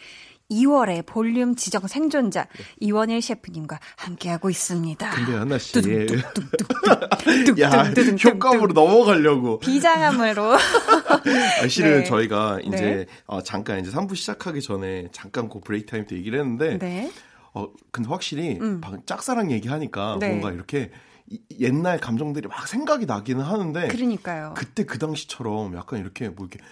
2월의 볼륨 지정 생존자 이원일 셰프님과 함께하고 있습니다. 근데 한나 씨. 야 효과음으로 넘어가려고. 비장함으로 아, 실은 네. 저희가 이제 네. 어, 잠깐 이제 3부 시작하기 전에 잠깐 그 break time 때 얘기를 했는데 네. 어 근데 확실히 음. 짝사랑 얘기하니까 네. 뭔가 이렇게 이- 옛날 감정들이 막 생각이 나기는 하는데 그러니까요. 그때 그 당시처럼 약간 이렇게 뭐 이렇게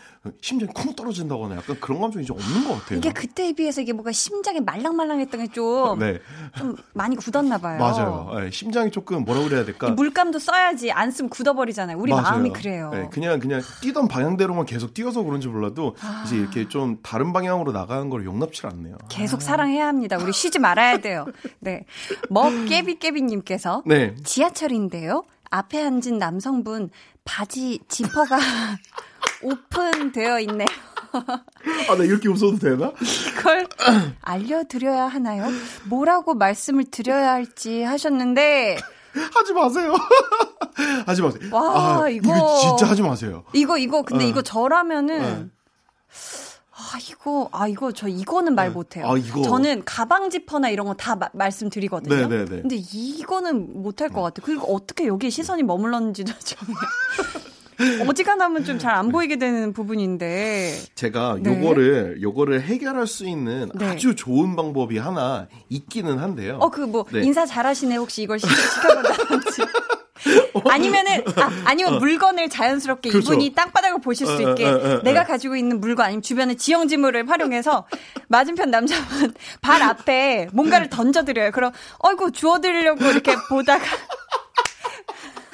심장이 쿵 떨어진다거나 약간 그런 감정이 좀 없는 것 같아요. 이게 그때에 비해서 이게 뭔가 심장이 말랑말랑했던 게좀 네 좀 많이 굳었나 봐요. 맞아요. 네, 심장이 조금 뭐라 그래야 될까? 이 물감도 써야지 안 쓰면 굳어버리잖아요. 우리 맞아요. 마음이 그래요. 네, 그냥 그냥 뛰던 방향대로만 계속 뛰어서 그런지 몰라도 아. 이제 이렇게 좀 다른 방향으로 나가는 걸 용납치 않네요. 계속 사랑해야 합니다. 우리 쉬지 말아야 돼요. 네. 먹깨비깨비님께서 네. 지하 철인데요. 앞에 앉은 남성분 바지 지퍼가 오픈되어 있네요. 아, 나 이렇게 웃어도 되나? 이걸 알려드려야 하나요? 뭐라고 말씀을 드려야 할지 하셨는데 하지 마세요. 하지 마세요. 와, 아, 이거- 진짜 하지 마세요. 이거 이거 근데 어. 이거 저라면은 네. 아 이거 아 이거 저 이거는 말 못해요. 아, 이거. 저는 가방 지퍼나 이런 거 다 말씀드리거든요. 네, 네, 네. 근데 이거는 못할 것 같아요. 그리고 어떻게 여기에 시선이 머물렀는지도 좀 어지간하면 좀 잘 안 보이게 되는 부분인데. 제가 네. 요거를 요거를 해결할 수 있는 네. 아주 좋은 방법이 하나 있기는 한데요. 어그뭐 네. 인사 잘하시네 혹시 이걸 시- 시켜본다든지. 아니면은 아, 아니면 물건을 자연스럽게 어. 그렇죠. 이분이 땅바닥을 보실 수 어, 있게 어, 어, 어, 내가 어. 가지고 있는 물건 아니면 주변의 지형지물을 활용해서 맞은편 남자분 발 앞에 뭔가를 던져드려요. 그럼 어이구 주워드리려고 이렇게 보다가 아,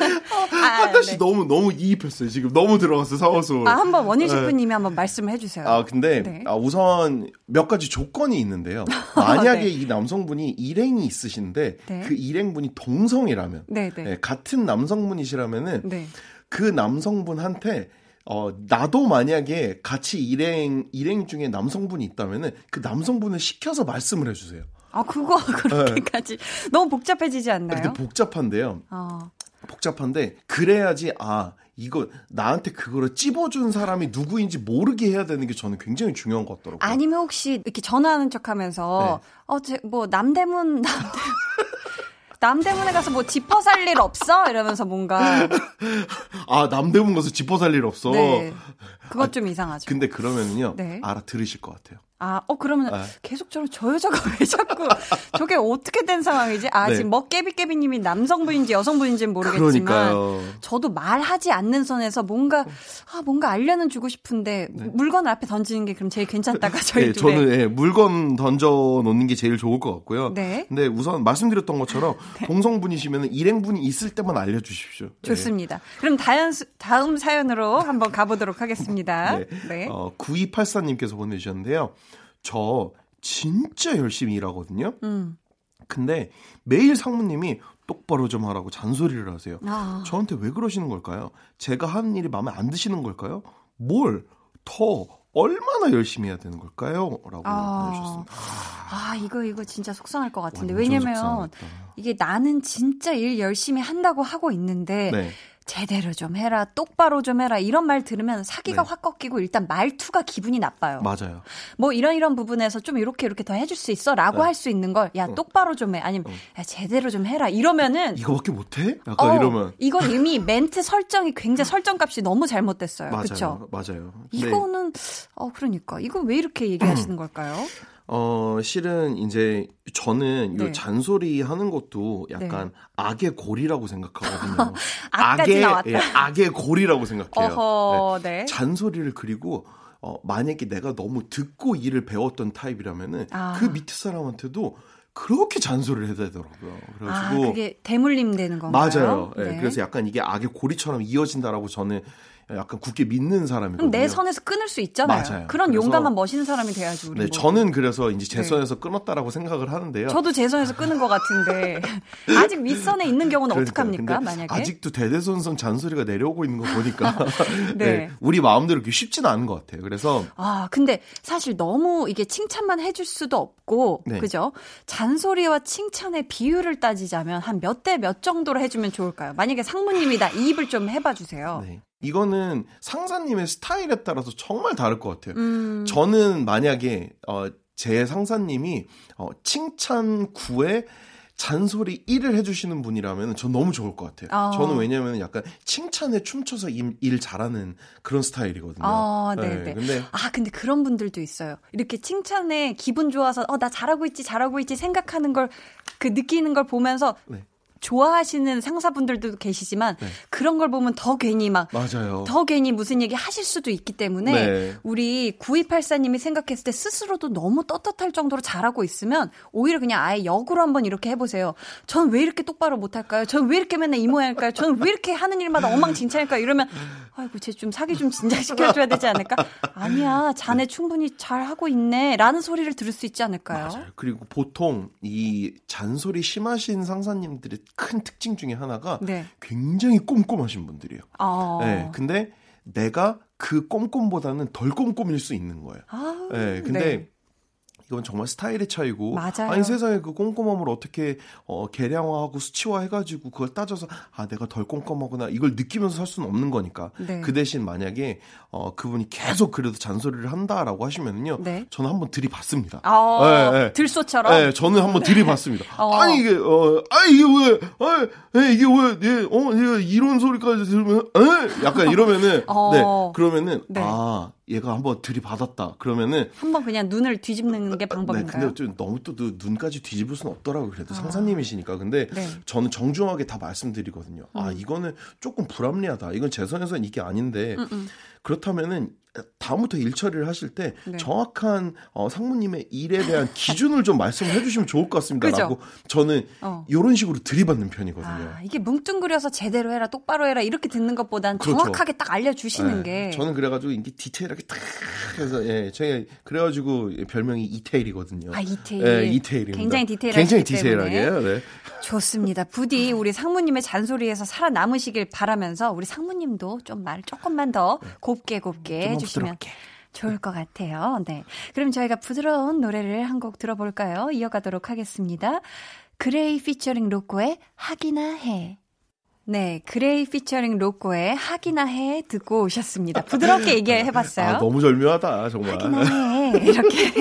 한타 씨 네. 너무 너무 이입했어요. 지금 너무 들어갔어요. 사와서. 아 한번 네. 셰프님이 한번 말씀을 해주세요. 아 근데 네. 아, 우선 몇 가지 조건이 있는데요. 만약에 네. 이 남성분이 일행이 있으신데 네. 그 일행분이 동성이라면 네, 네. 예, 같은 남성분이시라면은 네. 그 남성분한테 어 나도 만약에 같이 일행 일행 중에 남성분이 있다면은 그 남성분을 시켜서 말씀을 해주세요. 아 그거 그렇게까지 너무 복잡해지지 않나요? 네. 근데 복잡한데요. 어. 복잡한데 그래야지 아 이거 나한테 그거를 찝어준 사람이 누구인지 모르게 해야 되는 게 저는 굉장히 중요한 것 같더라고요. 아니면 혹시 이렇게 전화하는 척하면서 네. 어제뭐 남대문 남대문 남대문에 가서 뭐 지퍼 살 일 없어 이러면서 뭔가 아 남대문 가서 짚어 살일 없어. 네 그것 좀 이상하죠. 근데 그러면은요 네. 알아들으실 것 같아요. 아, 어, 그러면 아. 계속 저는 저 여자가 왜 자꾸 저게 어떻게 된 상황이지? 아, 네. 지금 뭐 깨비깨비님이 남성분인지 여성분인지는 모르겠지만 그러니까요. 저도 말하지 않는 선에서 뭔가 아 뭔가 알려는 주고 싶은데 물건을 앞에 던지는 게 그럼 제일 괜찮다가 저희 네, 저는 예, 물건 던져 놓는 게 제일 좋을 것 같고요. 네. 근데 우선 말씀드렸던 것처럼 동성분이시면 일행분이 있을 때만 알려 주십시오. 네. 좋습니다. 그럼 다음, 다음 사연으로 한번 가 보도록 하겠습니다. 네. 네. 어, 9284님께서 보내 주셨는데요. 저 진짜 열심히 일하거든요. 음. 근데 매일 상무님이 똑바로 좀 하라고 잔소리를 하세요. 아. 저한테 왜 그러시는 걸까요? 제가 하는 일이 마음에 안 드시는 걸까요? 뭘 더 얼마나 열심히 해야 되는 걸까요? 라고 아. 보내주셨습니다. 아, 이거, 이거 진짜 속상할 것 같은데. 왜냐면 속상하겠다. 이게 나는 진짜 일 열심히 한다고 하고 있는데 네. 제대로 좀 해라, 똑바로 좀 해라 이런 말 들으면 사기가 네. 확 꺾이고 일단 말투가 기분이 나빠요. 맞아요. 뭐 이런 이런 부분에서 좀 이렇게 이렇게 더 해줄 수 있어라고 네. 할수 있는 걸 야 똑바로 좀 해 아니면 야 제대로 좀 해라 이러면은 이거밖에 못해? 약간 어, 이러면 이건 이미 멘트 설정이 굉장히 설정값이 너무 잘못됐어요. 맞아요. 그렇죠? 맞아요. 근데 이거는 어 그러니까 이거 왜 이렇게 얘기하시는 걸까요? 어 실은 이제 저는 네. 요 잔소리 하는 것도 약간 악의 고리라고 생각하거든요. 악의 나왔다. 예, 악의 고리라고 생각해요. 어허, 네. 네. 잔소리를 그리고 어, 만약에 내가 너무 듣고 일을 배웠던 타입이라면은 아. 그 밑에 사람한테도 그렇게 잔소리를 해야 되더라고요. 아 그래가지고 그게 대물림 되는 건가요? 맞아요. 예, 네. 그래서 약간 이게 악의 고리처럼 이어진다라고 저는 약간 굳게 믿는 사람이거든요. 내 선에서 끊을 수 있잖아요. 맞아요. 그런 용감한 멋있는 사람이 돼야지 우리. 네, 뭐. 저는 그래서 이제 제 네. 선에서 끊었다라고 생각을 하는데요. 저도 제 선에서 끊은 것 같은데 아직 윗선에 있는 경우는 그러니까요. 어떡합니까? 만약에 아직도 대대손손 잔소리가 내려오고 있는 거 보니까 네. 네, 우리 마음대로 그렇게 쉽지는 않은 것 같아요. 그래서 아, 근데 사실 너무 이게 칭찬만 해줄 수도 없고, 네. 그죠? 잔소리와 칭찬의 비율을 따지자면 한 몇 대 몇 정도로 해주면 좋을까요? 만약에 상무님이다, 이입을 좀 해봐 주세요. 네. 이거는 상사님의 스타일에 따라서 정말 다를 것 같아요. 음, 저는 만약에 어, 제 상사님이 어, 칭찬 9에 잔소리 1을 해주시는 분이라면 전 너무 좋을 것 같아요. 아. 저는 왜냐하면 약간 칭찬에 춤춰서 일, 일 잘하는 그런 스타일이거든요. 아, 네네. 근데 아, 근데 그런 분들도 있어요. 이렇게 칭찬에 기분 좋아서, 어, 나 잘하고 있지, 잘하고 있지 생각하는 걸, 그 느끼는 걸 보면서 네. 좋아하시는 상사분들도 계시지만, 네. 그런 걸 보면 더 괜히 막, 맞아요. 더 괜히 무슨 얘기 하실 수도 있기 때문에 네. 우리 9284님이 생각했을 때 스스로도 너무 떳떳할 정도로 잘하고 있으면 오히려 그냥 아예 역으로 한번 이렇게 해보세요. 전 왜 이렇게 똑바로 못할까요? 전 왜 이렇게 맨날 이 모양일까요? 저는 왜 이렇게 하는 일마다 엉망진창일까요? 이러면 아이고 쟤 좀 사기 좀 진작시켜줘야 되지 않을까? 아니야 자네 충분히 잘하고 있네 라는 소리를 들을 수 있지 않을까요? 맞아요. 그리고 보통 이 잔소리 심하신 상사님들의 큰 특징 중에 하나가 네. 굉장히 꼼꼼하신 분들이에요. 어. 네, 근데 내가 그 꼼꼼보다는 덜 꼼꼼일 수 있는 거예요. 아, 네, 근데 네. 이건 정말 스타일의 차이고 맞아요. 아니 세상에 그 꼼꼼함을 어떻게 어, 계량화하고 수치화 해가지고 그걸 따져서 아 내가 덜 꼼꼼하구나 이걸 느끼면서 살 수는 없는 거니까 네. 그 대신 만약에 어, 그분이 계속 그래도 잔소리를 한다라고 하시면은요 네. 저는 한번 들이받습니다. 어, 네, 네. 들소처럼 네, 저는 한번 들이봤습니다. 어. 아니 이게 어, 아 이게 왜, 아, 에, 이게 왜, 예, 어, 이런 소리까지 들으면, 에, 약간 이러면은, 어. 네, 그러면은, 네. 아, 얘가 한번 들이받았다. 그러면은, 한번 그냥 눈을 뒤집는 게 네, 방법인가요? 근데 좀 너무 또 눈- 눈까지 뒤집을 수는 없더라고요. 그래도 상사님이시니까. 근데 네. 저는 정중하게 다 말씀드리거든요. 아, 이거는 조금 불합리하다. 이건 제 선에서는 이게 아닌데, 음, 그렇다면은, 다음부터 일 처리를 하실 때 네. 정확한 어, 상무님의 일에 대한 기준을 좀 말씀을 해주시면 좋을 것 같습니다라고 저는 어. 이런 식으로 들이받는 편이거든요. 아, 이게 뭉뚱그려서 제대로 해라, 똑바로 해라, 이렇게 듣는 것보단 그렇죠. 정확하게 딱 알려주시는 네, 게. 저는 그래가지고 이게 디테일하게 탁 해서 예 제가 그래가지고 별명이 이태일이거든요. 아, 이태일. 예, 이태일입니다. 굉장히 디테일하기 굉장히 때문에. 디테일하게요. 네. 좋습니다. 부디 우리 상무님의 잔소리에서 살아남으시길 바라면서 우리 상무님도 좀 말 조금만 더 곱게 곱게 해주시면 부드럽게. 좋을 것 같아요. 네. 그럼 저희가 부드러운 노래를 한 곡 들어볼까요? 이어가도록 하겠습니다. 그레이 피처링 로꼬의 하기나 해. 네, 그레이 피처링 로꼬의 하기나 해 듣고 오셨습니다. 부드럽게 얘기해봤어요. 아 너무 절묘하다 정말. 하기나 해. 이렇게.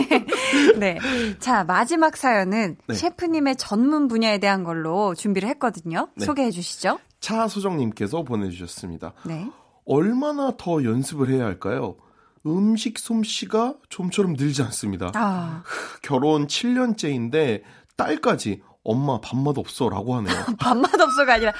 네. 자, 마지막 사연은 네. 셰프님의 전문 분야에 대한 걸로 준비를 했거든요. 네. 소개해 주시죠. 차소정님께서 보내주셨습니다. 네. 얼마나 더 연습을 해야 할까요? 음식 솜씨가 좀처럼 늘지 않습니다. 아, 결혼 7년째인데 딸까지 엄마 밥맛 없어라고 하네요. 밥맛 없어가 아니라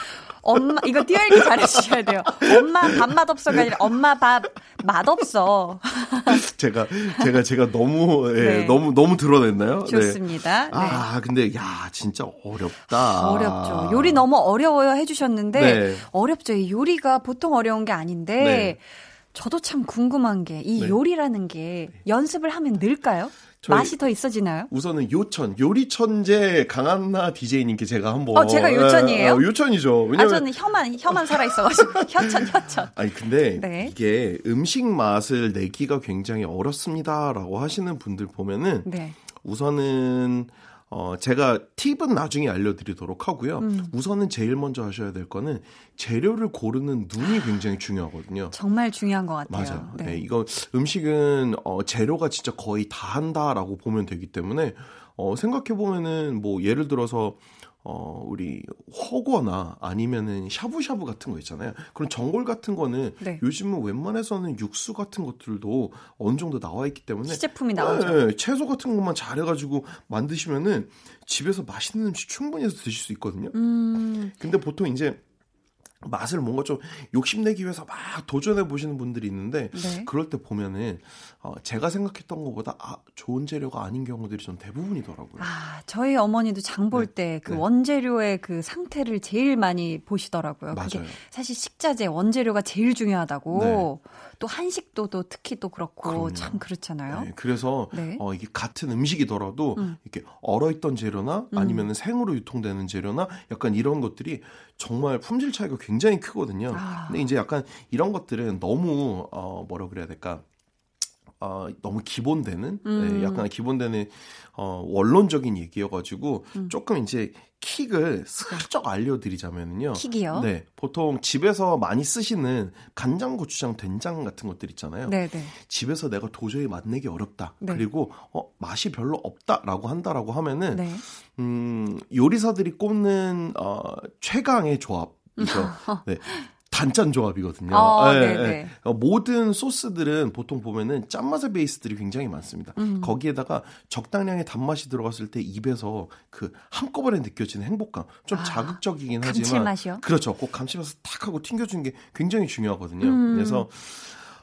엄마 이거 띄어읽기 잘해주셔야 돼요. 엄마 밥맛 없어가 아니라 엄마 밥 맛 없어. 제가 제가 제가 너무 예, 네. 너무 너무 드러냈나요? 네. 좋습니다. 네. 아 근데 야 진짜 어렵다. 어렵죠. 요리 너무 어려워요 해주셨는데 네. 어렵죠. 이 요리가 보통 어려운 게 아닌데 네. 저도 참 궁금한 게이 네. 요리라는 게 연습을 하면 늘까요? 맛이 더 있어지나요? 우선은 요천 요리 천재 강한나 DJ님께 제가 한번 어, 제가 요천이에요? 예, 어, 요천이죠. 아 왜냐면 저는 혀만 혀만 살아 있어가지고 혀천 혀천. 아니 근데 네. 이게 음식 맛을 내기가 굉장히 어렵습니다라고 하시는 분들 보면은 네. 우선은 어 제가 팁은 나중에 알려드리도록 하고요. 음. 우선은 제일 먼저 하셔야 될 거는 재료를 고르는 눈이 굉장히 중요하거든요. 정말 중요한 것 같아요. 맞아요. 네. 네, 이거 음식은 어, 재료가 진짜 거의 다 한다라고 보면 되기 때문에 어, 생각해 보면은 뭐 예를 들어서 어, 우리 허거나 아니면은 샤브샤브 같은 거 있잖아요. 그런 전골 같은 거는 네. 요즘은 웬만해서는 육수 같은 것들도 어느 정도 나와 있기 때문에 시제품이 나오죠. 네, 채소 같은 것만 잘해가지고 만드시면은 집에서 맛있는 음식 충분히 해서 드실 수 있거든요. 음, 근데 보통 이제 맛을 뭔가 좀 욕심내기 위해서 막 도전해 보시는 분들이 있는데 네. 그럴 때 보면은 어, 제가 생각했던 것보다 아, 좋은 재료가 아닌 경우들이 좀 대부분이더라고요. 아 저희 어머니도 장 볼 때그 네. 원재료의 그 상태를 제일 많이 보시더라고요. 맞아요. 사실 식자재 원재료가 제일 중요하다고. 또 한식도 또 특히 또 그렇고 네. 그럼요. 참 그렇잖아요. 네, 그래서 네. 어, 이게 같은 음식이더라도 음. 이렇게 얼어있던 재료나 아니면 생으로 유통되는 재료나 약간 이런 것들이 정말 품질 차이가 굉장히 크거든요. 아. 근데 이제 약간 이런 것들은 너무 어, 뭐라 그래야 될까? 어, 너무 기본되는, 음. 네, 약간 기본되는, 어, 원론적인 얘기여가지고, 음. 조금 이제 킥을 슬쩍 알려드리자면요. 킥이요? 네. 보통 집에서 많이 쓰시는 간장, 고추장, 된장 같은 것들 있잖아요. 네네. 집에서 내가 도저히 맛내기 어렵다. 네. 그리고, 어, 맛이 별로 없다라고 한다라고 하면은, 네. 음, 요리사들이 꼽는, 어, 최강의 조합이죠. 네. 단짠 조합이거든요. 어, 예, 네네. 예. 어, 모든 소스들은 보통 보면은 짠맛의 베이스들이 굉장히 많습니다. 음. 거기에다가 적당량의 단맛이 들어갔을 때 입에서 그 한꺼번에 느껴지는 행복감. 좀 아, 자극적이긴 하지만. 감칠맛이요? 그렇죠. 꼭 감칠맛을 탁 하고 튕겨주는 게 굉장히 중요하거든요. 음. 그래서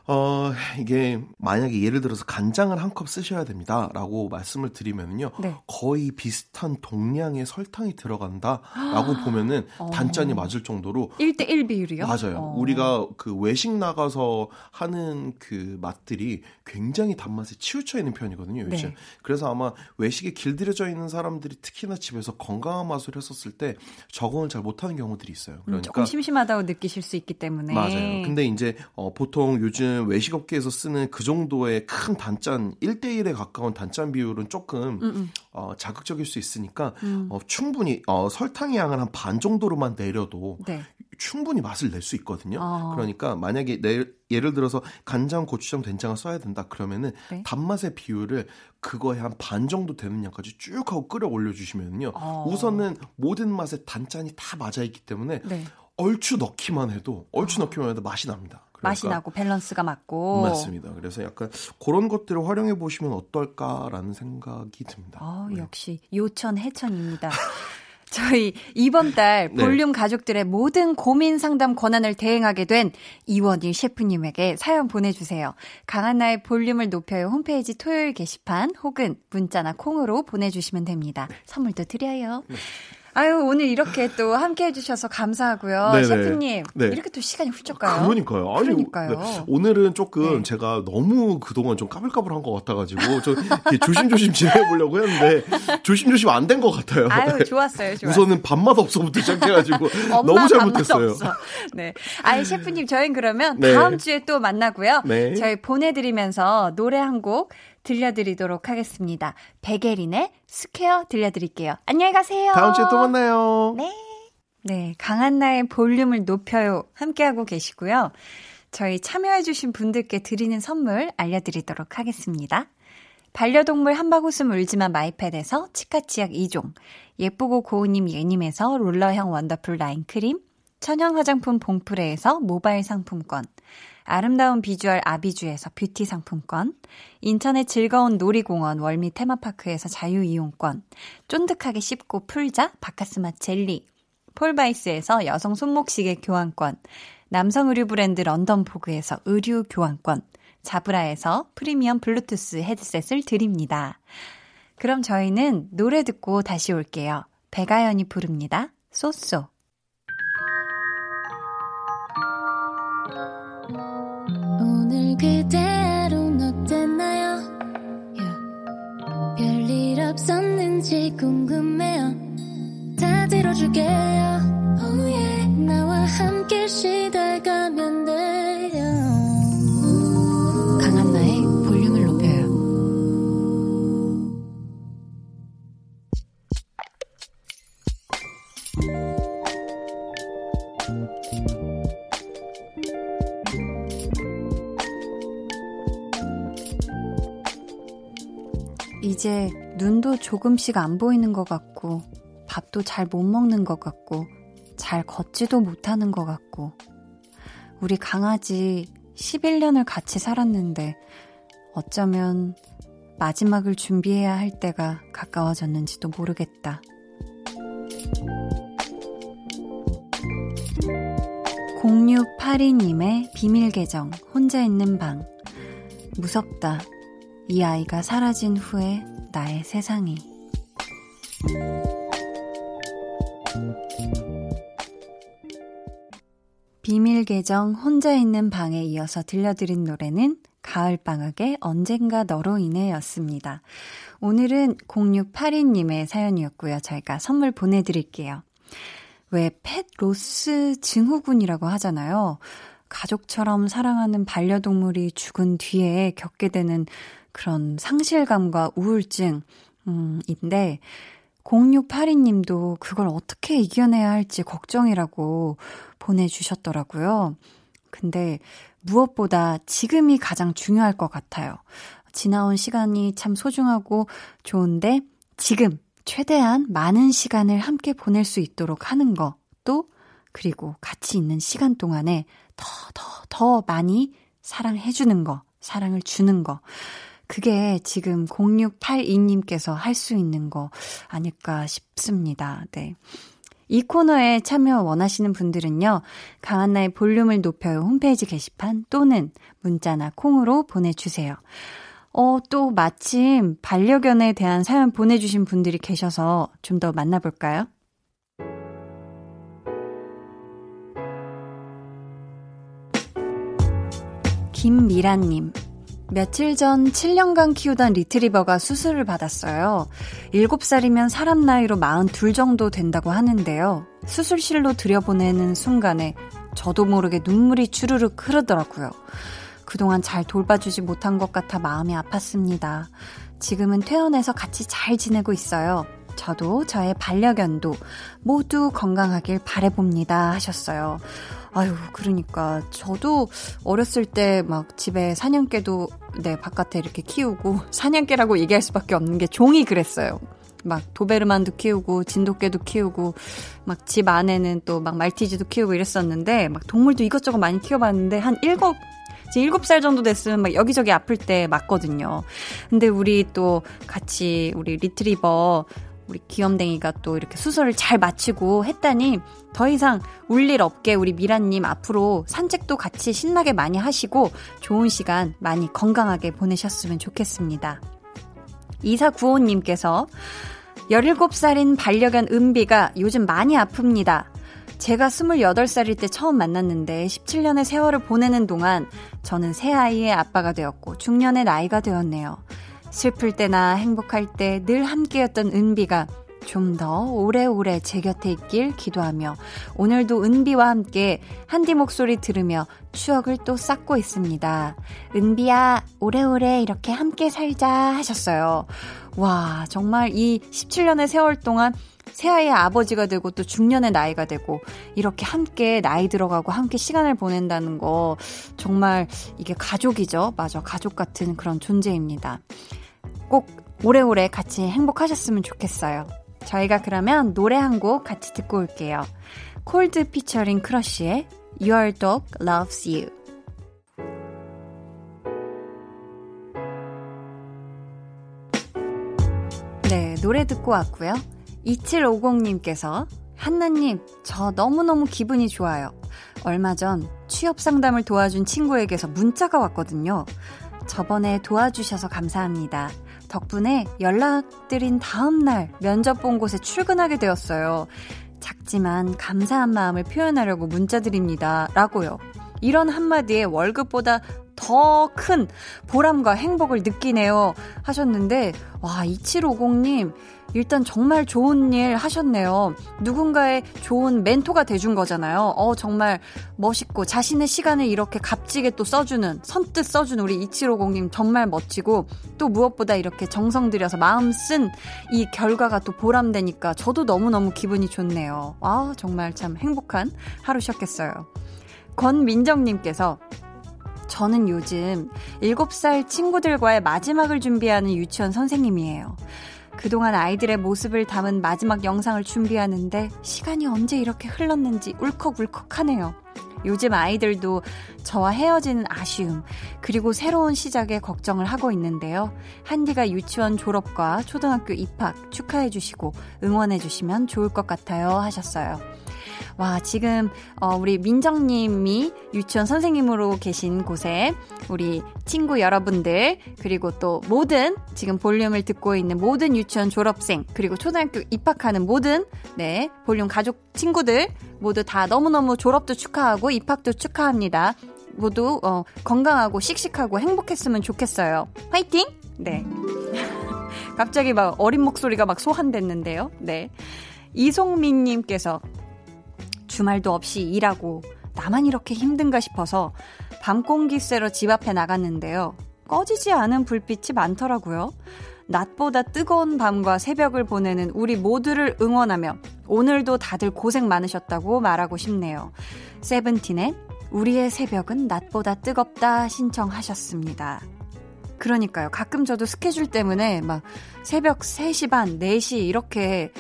어, 이게 만약에 예를 들어서 간장을 한 컵 쓰셔야 됩니다라고 말씀을 드리면요. 네. 거의 비슷한 동량의 설탕이 들어간다라고 보면은 어. 단짠이 맞을 정도로 1대1 비율이요? 맞아요. 어. 우리가 그 외식 나가서 하는 그 맛들이 굉장히 단맛에 치우쳐 있는 편이거든요, 요즘. 네. 그래서 아마 외식에 길들여져 있는 사람들이 특히나 집에서 건강한 맛을 했었을 때 적응을 잘 못하는 경우들이 있어요. 음, 그러니까 조금 심심하다고 느끼실 수 있기 때문에. 맞아요. 근데 이제 어, 보통 요즘 외식업계에서 쓰는 그 정도의 큰 단짠 1대1에 가까운 단짠 비율은 조금 음, 음. 어, 자극적일 수 있으니까 음. 어, 충분히 어, 설탕의 양을 한 반 정도로만 내려도 네. 충분히 맛을 낼 수 있거든요. 어. 그러니까 만약에 내, 예를 들어서 간장, 고추장, 된장을 써야 된다 그러면은 네. 단맛의 비율을 그거에 한 반 정도 되는 양까지 쭉 하고 끓여 올려주시면요. 어. 우선은 모든 맛의 단짠이 다 맞아 있기 때문에 네. 얼추 넣기만 해도 얼추 넣기만 해도 맛이 납니다. 그러니까 맛이 나고 밸런스가 맞고. 맞습니다. 그래서 약간 그런 것들을 활용해 보시면 어떨까라는 생각이 듭니다. 아, 네. 역시 요천 해천입니다. 저희 이번 달 네. 볼륨 가족들의 모든 고민 상담 권한을 대행하게 된 이원일 셰프님에게 사연 보내주세요. 강한나의 볼륨을 높여요 홈페이지 토요일 게시판 혹은 문자나 콩으로 보내주시면 됩니다. 네. 선물도 드려요. 아유 오늘 이렇게 또 함께 해주셔서 감사하고요, 네네. 셰프님. 네. 이렇게 또 시간이 훌쩍 가요. 그러니까요. 아니, 그러니까요. 네. 오늘은 조금 네. 제가 너무 그동안 좀 까불까불한 것 같아가지고 좀 조심조심 지내보려고 했는데 조심조심 안 된 것 같아요. 아유 네. 좋았어요, 좋았어요. 우선은 밥맛 없어부터 시작해가지고 너무 잘못했어요. 네. 아이 셰프님 저희는 그러면 네. 다음 주에 또 만나고요. 네. 저희 보내드리면서 노래 한 곡 들려드리도록 하겠습니다. 백예린의 Square 들려드릴게요. 안녕히 가세요. 다음 주에 또 만나요. 네. 네, 강한나의 볼륨을 높여요. 함께하고 계시고요. 저희 참여해주신 분들께 드리는 선물 알려드리도록 하겠습니다. 반려동물 한바구음 울지마 마이펫에서 치카치약 2종, 예쁘고 고운님 예님에서 롤러형 원더풀 라인 크림, 천연 화장품 봉프레에서 모바일 상품권, 아름다운 비주얼 아비주에서 뷰티 상품권, 인천의 즐거운 놀이공원 월미 테마파크에서 자유이용권, 쫀득하게 씹고 풀자 박카스맛 젤리, 폴바이스에서 여성 손목시계 교환권, 남성 의류 브랜드 런던포그에서 의류 교환권, 자브라에서 프리미엄 블루투스 헤드셋을 드립니다. 그럼 저희는 노래 듣고 다시 올게요. 백아연이 부릅니다. 쏘쏘. 다 들어줄게요. Oh yeah. 나와 함께 시달가면 돼요. 강한나의 볼륨을 높여요. 이제 눈도 조금씩 안 보이는 것 같고, 밥도 잘 못 먹는 것 같고, 잘 걷지도 못하는 것 같고, 우리 강아지 11년을 같이 살았는데, 어쩌면 마지막을 준비해야 할 때가 가까워졌는지도 모르겠다. 0682님의 비밀 계정, 혼자 있는 방. 무섭다. 이 아이가 사라진 후에 나의 세상이. 비밀 계정 혼자 있는 방에 이어서 들려드린 노래는 가을방학의 언젠가 너로 인해였습니다. 오늘은 0682님의 사연이었고요. 저희가 선물 보내드릴게요. 왜 펫 로스 증후군이라고 하잖아요. 가족처럼 사랑하는 반려동물이 죽은 뒤에 겪게 되는 그런 상실감과 우울증, 음, 인데, 0682님도 그걸 어떻게 이겨내야 할지 걱정이라고 보내주셨더라고요. 근데 무엇보다 지금이 가장 중요할 것 같아요. 지나온 시간이 참 소중하고 좋은데 지금 최대한 많은 시간을 함께 보낼 수 있도록 하는 거, 또, 그리고 같이 있는 시간 동안에 더, 더, 더 많이 사랑해주는 거, 사랑을 주는 거. 그게 지금 0682님께서 할 수 있는 거 아닐까 싶습니다. 네. 이 코너에 참여 원하시는 분들은요, 강한나의 볼륨을 높여요 홈페이지 게시판 또는 문자나 콩으로 보내주세요. 어, 또 마침 반려견에 대한 사연 보내주신 분들이 계셔서 좀 더 만나볼까요? 김미라님. 며칠 전 7년간 키우던 리트리버가 수술을 받았어요. 7살이면 사람 나이로 42 정도 된다고 하는데요. 수술실로 들여보내는 순간에 저도 모르게 눈물이 주르륵 흐르더라고요. 그동안 잘 돌봐주지 못한 것 같아 마음이 아팠습니다. 지금은 퇴원해서 같이 잘 지내고 있어요. 저도 저의 반려견도 모두 건강하길 바래봅니다 하셨어요. 아유, 그러니까 저도 어렸을 때 막 집에 사냥개도 네, 바깥에 이렇게 키우고 사냥개라고 얘기할 수밖에 없는 게 종이 그랬어요. 막 도베르만도 키우고 진돗개도 키우고 막 집 안에는 또 막 말티즈도 키우고 이랬었는데 막 동물도 이것저것 많이 키워봤는데 한 일곱 이제 일곱 살 정도 됐으면 막 여기저기 아플 때 맞거든요. 근데 우리 또 같이 우리 리트리버 우리 귀염댕이가 또 이렇게 수술을 잘 마치고 했다니 더 이상 울 일 없게 우리 미라님 앞으로 산책도 같이 신나게 많이 하시고 좋은 시간 많이 건강하게 보내셨으면 좋겠습니다. 2495님께서 17살인 반려견 은비가 요즘 많이 아픕니다. 제가 28살일 때 처음 만났는데 17년의 세월을 보내는 동안 저는 새 아이의 아빠가 되었고 중년의 나이가 되었네요. 슬플 때나 행복할 때 늘 함께였던 은비가 좀 더 오래오래 제 곁에 있길 기도하며 오늘도 은비와 함께 한디 목소리 들으며 추억을 또 쌓고 있습니다. 은비야, 오래오래 이렇게 함께 살자 하셨어요. 와, 정말 이 17년의 세월 동안 새아이의 아버지가 되고 또 중년의 나이가 되고 이렇게 함께 나이 들어가고 함께 시간을 보낸다는 거 정말 이게 가족이죠. 맞아. 가족 같은 그런 존재입니다. 꼭 오래오래 같이 행복하셨으면 좋겠어요. 저희가 그러면 노래 한 곡 같이 듣고 올게요. 콜드 피처링 크러쉬의 Your Dog Loves You. 네, 노래 듣고 왔고요. 2750님께서 한나님, 저 너무너무 기분이 좋아요. 얼마 전 취업 상담을 도와준 친구에게서 문자가 왔거든요. 저번에 도와주셔서 감사합니다. 덕분에 연락드린 다음날 면접 본 곳에 출근하게 되었어요. 작지만 감사한 마음을 표현하려고 문자 드립니다. 라고요. 이런 한마디에 월급보다 더 큰 보람과 행복을 느끼네요. 하셨는데, 와, 2750님, 일단 정말 좋은 일 하셨네요. 누군가의 좋은 멘토가 돼준 거잖아요. 어, 정말 멋있고 자신의 시간을 이렇게 값지게 또 써주는, 선뜻 써준 우리 2750님 정말 멋지고 또 무엇보다 이렇게 정성 들여서 마음 쓴 이 결과가 또 보람되니까 저도 너무너무 기분이 좋네요. 아, 정말 참 행복한 하루셨겠어요. 권민정님께서 저는 요즘 7살 친구들과의 마지막을 준비하는 유치원 선생님이에요. 그동안 아이들의 모습을 담은 마지막 영상을 준비하는데 시간이 언제 이렇게 흘렀는지 울컥울컥하네요. 요즘 아이들도 저와 헤어지는 아쉬움, 그리고 새로운 시작에 걱정을 하고 있는데요. 한디가 유치원 졸업과 초등학교 입학 축하해주시고 응원해주시면 좋을 것 같아요. 하셨어요. 와, 지금, 어, 우리 민정님이 유치원 선생님으로 계신 곳에 우리 친구 여러분들, 그리고 또 모든 지금 볼륨을 듣고 있는 모든 유치원 졸업생, 그리고 초등학교 입학하는 모든, 네, 볼륨 가족 친구들 모두 다 너무너무 졸업도 축하하고 입학도 축하합니다. 모두, 어, 건강하고 씩씩하고 행복했으면 좋겠어요. 화이팅! 네. 갑자기 막 어린 목소리가 막 소환됐는데요. 네. 이송민님께서 주말도 없이 일하고 나만 이렇게 힘든가 싶어서 밤 공기 쐬러 집 앞에 나갔는데요. 꺼지지 않은 불빛이 많더라고요. 낮보다 뜨거운 밤과 새벽을 보내는 우리 모두를 응원하며 오늘도 다들 고생 많으셨다고 말하고 싶네요. 세븐틴의 우리의 새벽은 낮보다 뜨겁다 신청하셨습니다. 그러니까요. 가끔 저도 스케줄 때문에 막 새벽 3시 반, 4시 이렇게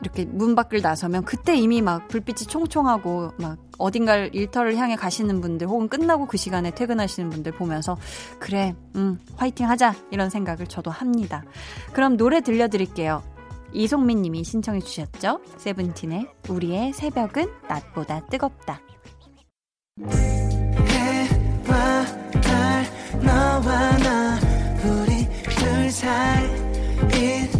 이렇게 문 밖을 나서면 그때 이미 막 불빛이 총총하고 막 어딘가를 일터를 향해 가시는 분들 혹은 끝나고 그 시간에 퇴근하시는 분들 보면서 그래, 음, 화이팅 하자 이런 생각을 저도 합니다. 그럼 노래 들려드릴게요. 이송민 님이 신청해 주셨죠? 세븐틴의 우리의 새벽은 낮보다 뜨겁다. 해와 달 너와 나 우리 둘 사이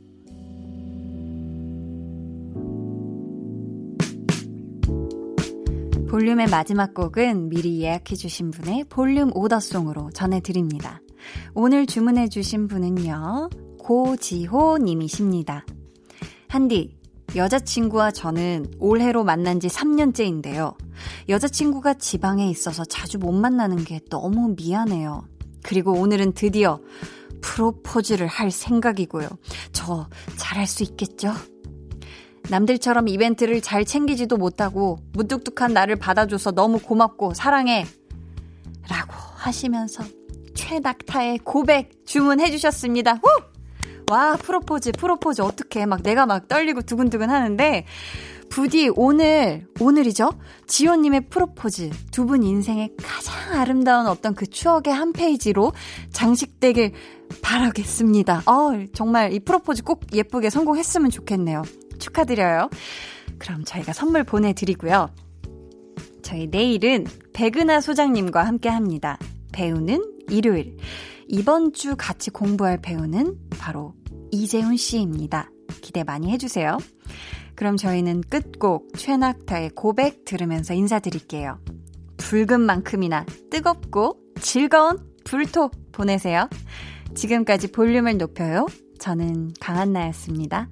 볼륨의 마지막 곡은 미리 예약해주신 분의 볼륨 오더송으로 전해드립니다. 오늘 주문해주신 분은요, 고지호 님이십니다. 한디, 여자친구와 저는 올해로 만난 지 3년째인데요. 여자친구가 지방에 있어서 자주 못 만나는 게 너무 미안해요. 그리고 오늘은 드디어 프로포즈를 할 생각이고요. 저 잘할 수 있겠죠? 남들처럼 이벤트를 잘 챙기지도 못하고 무뚝뚝한 나를 받아줘서 너무 고맙고 사랑해. 라고 하시면서 최낙타의 고백 주문해 주셨습니다. 후! 와, 프로포즈, 프로포즈 어떻게 막 내가 막 떨리고 두근두근 하는데 부디 오늘, 오늘이죠? 지호님의 프로포즈. 두 분 인생의 가장 아름다운 어떤 그 추억의 한 페이지로 장식되길 바라겠습니다. 어, 정말 이 프로포즈 꼭 예쁘게 성공했으면 좋겠네요. 축하드려요. 그럼 저희가 선물 보내드리고요. 저희 내일은 백은하 소장님과 함께 합니다. 배우는 일요일. 이번 주 같이 공부할 배우는 바로 이재훈 씨입니다. 기대 많이 해주세요. 그럼 저희는 끝곡 최낙타의 고백 들으면서 인사드릴게요. 붉은 만큼이나 뜨겁고 즐거운 불토 보내세요. 지금까지 볼륨을 높여요. 저는 강한나였습니다.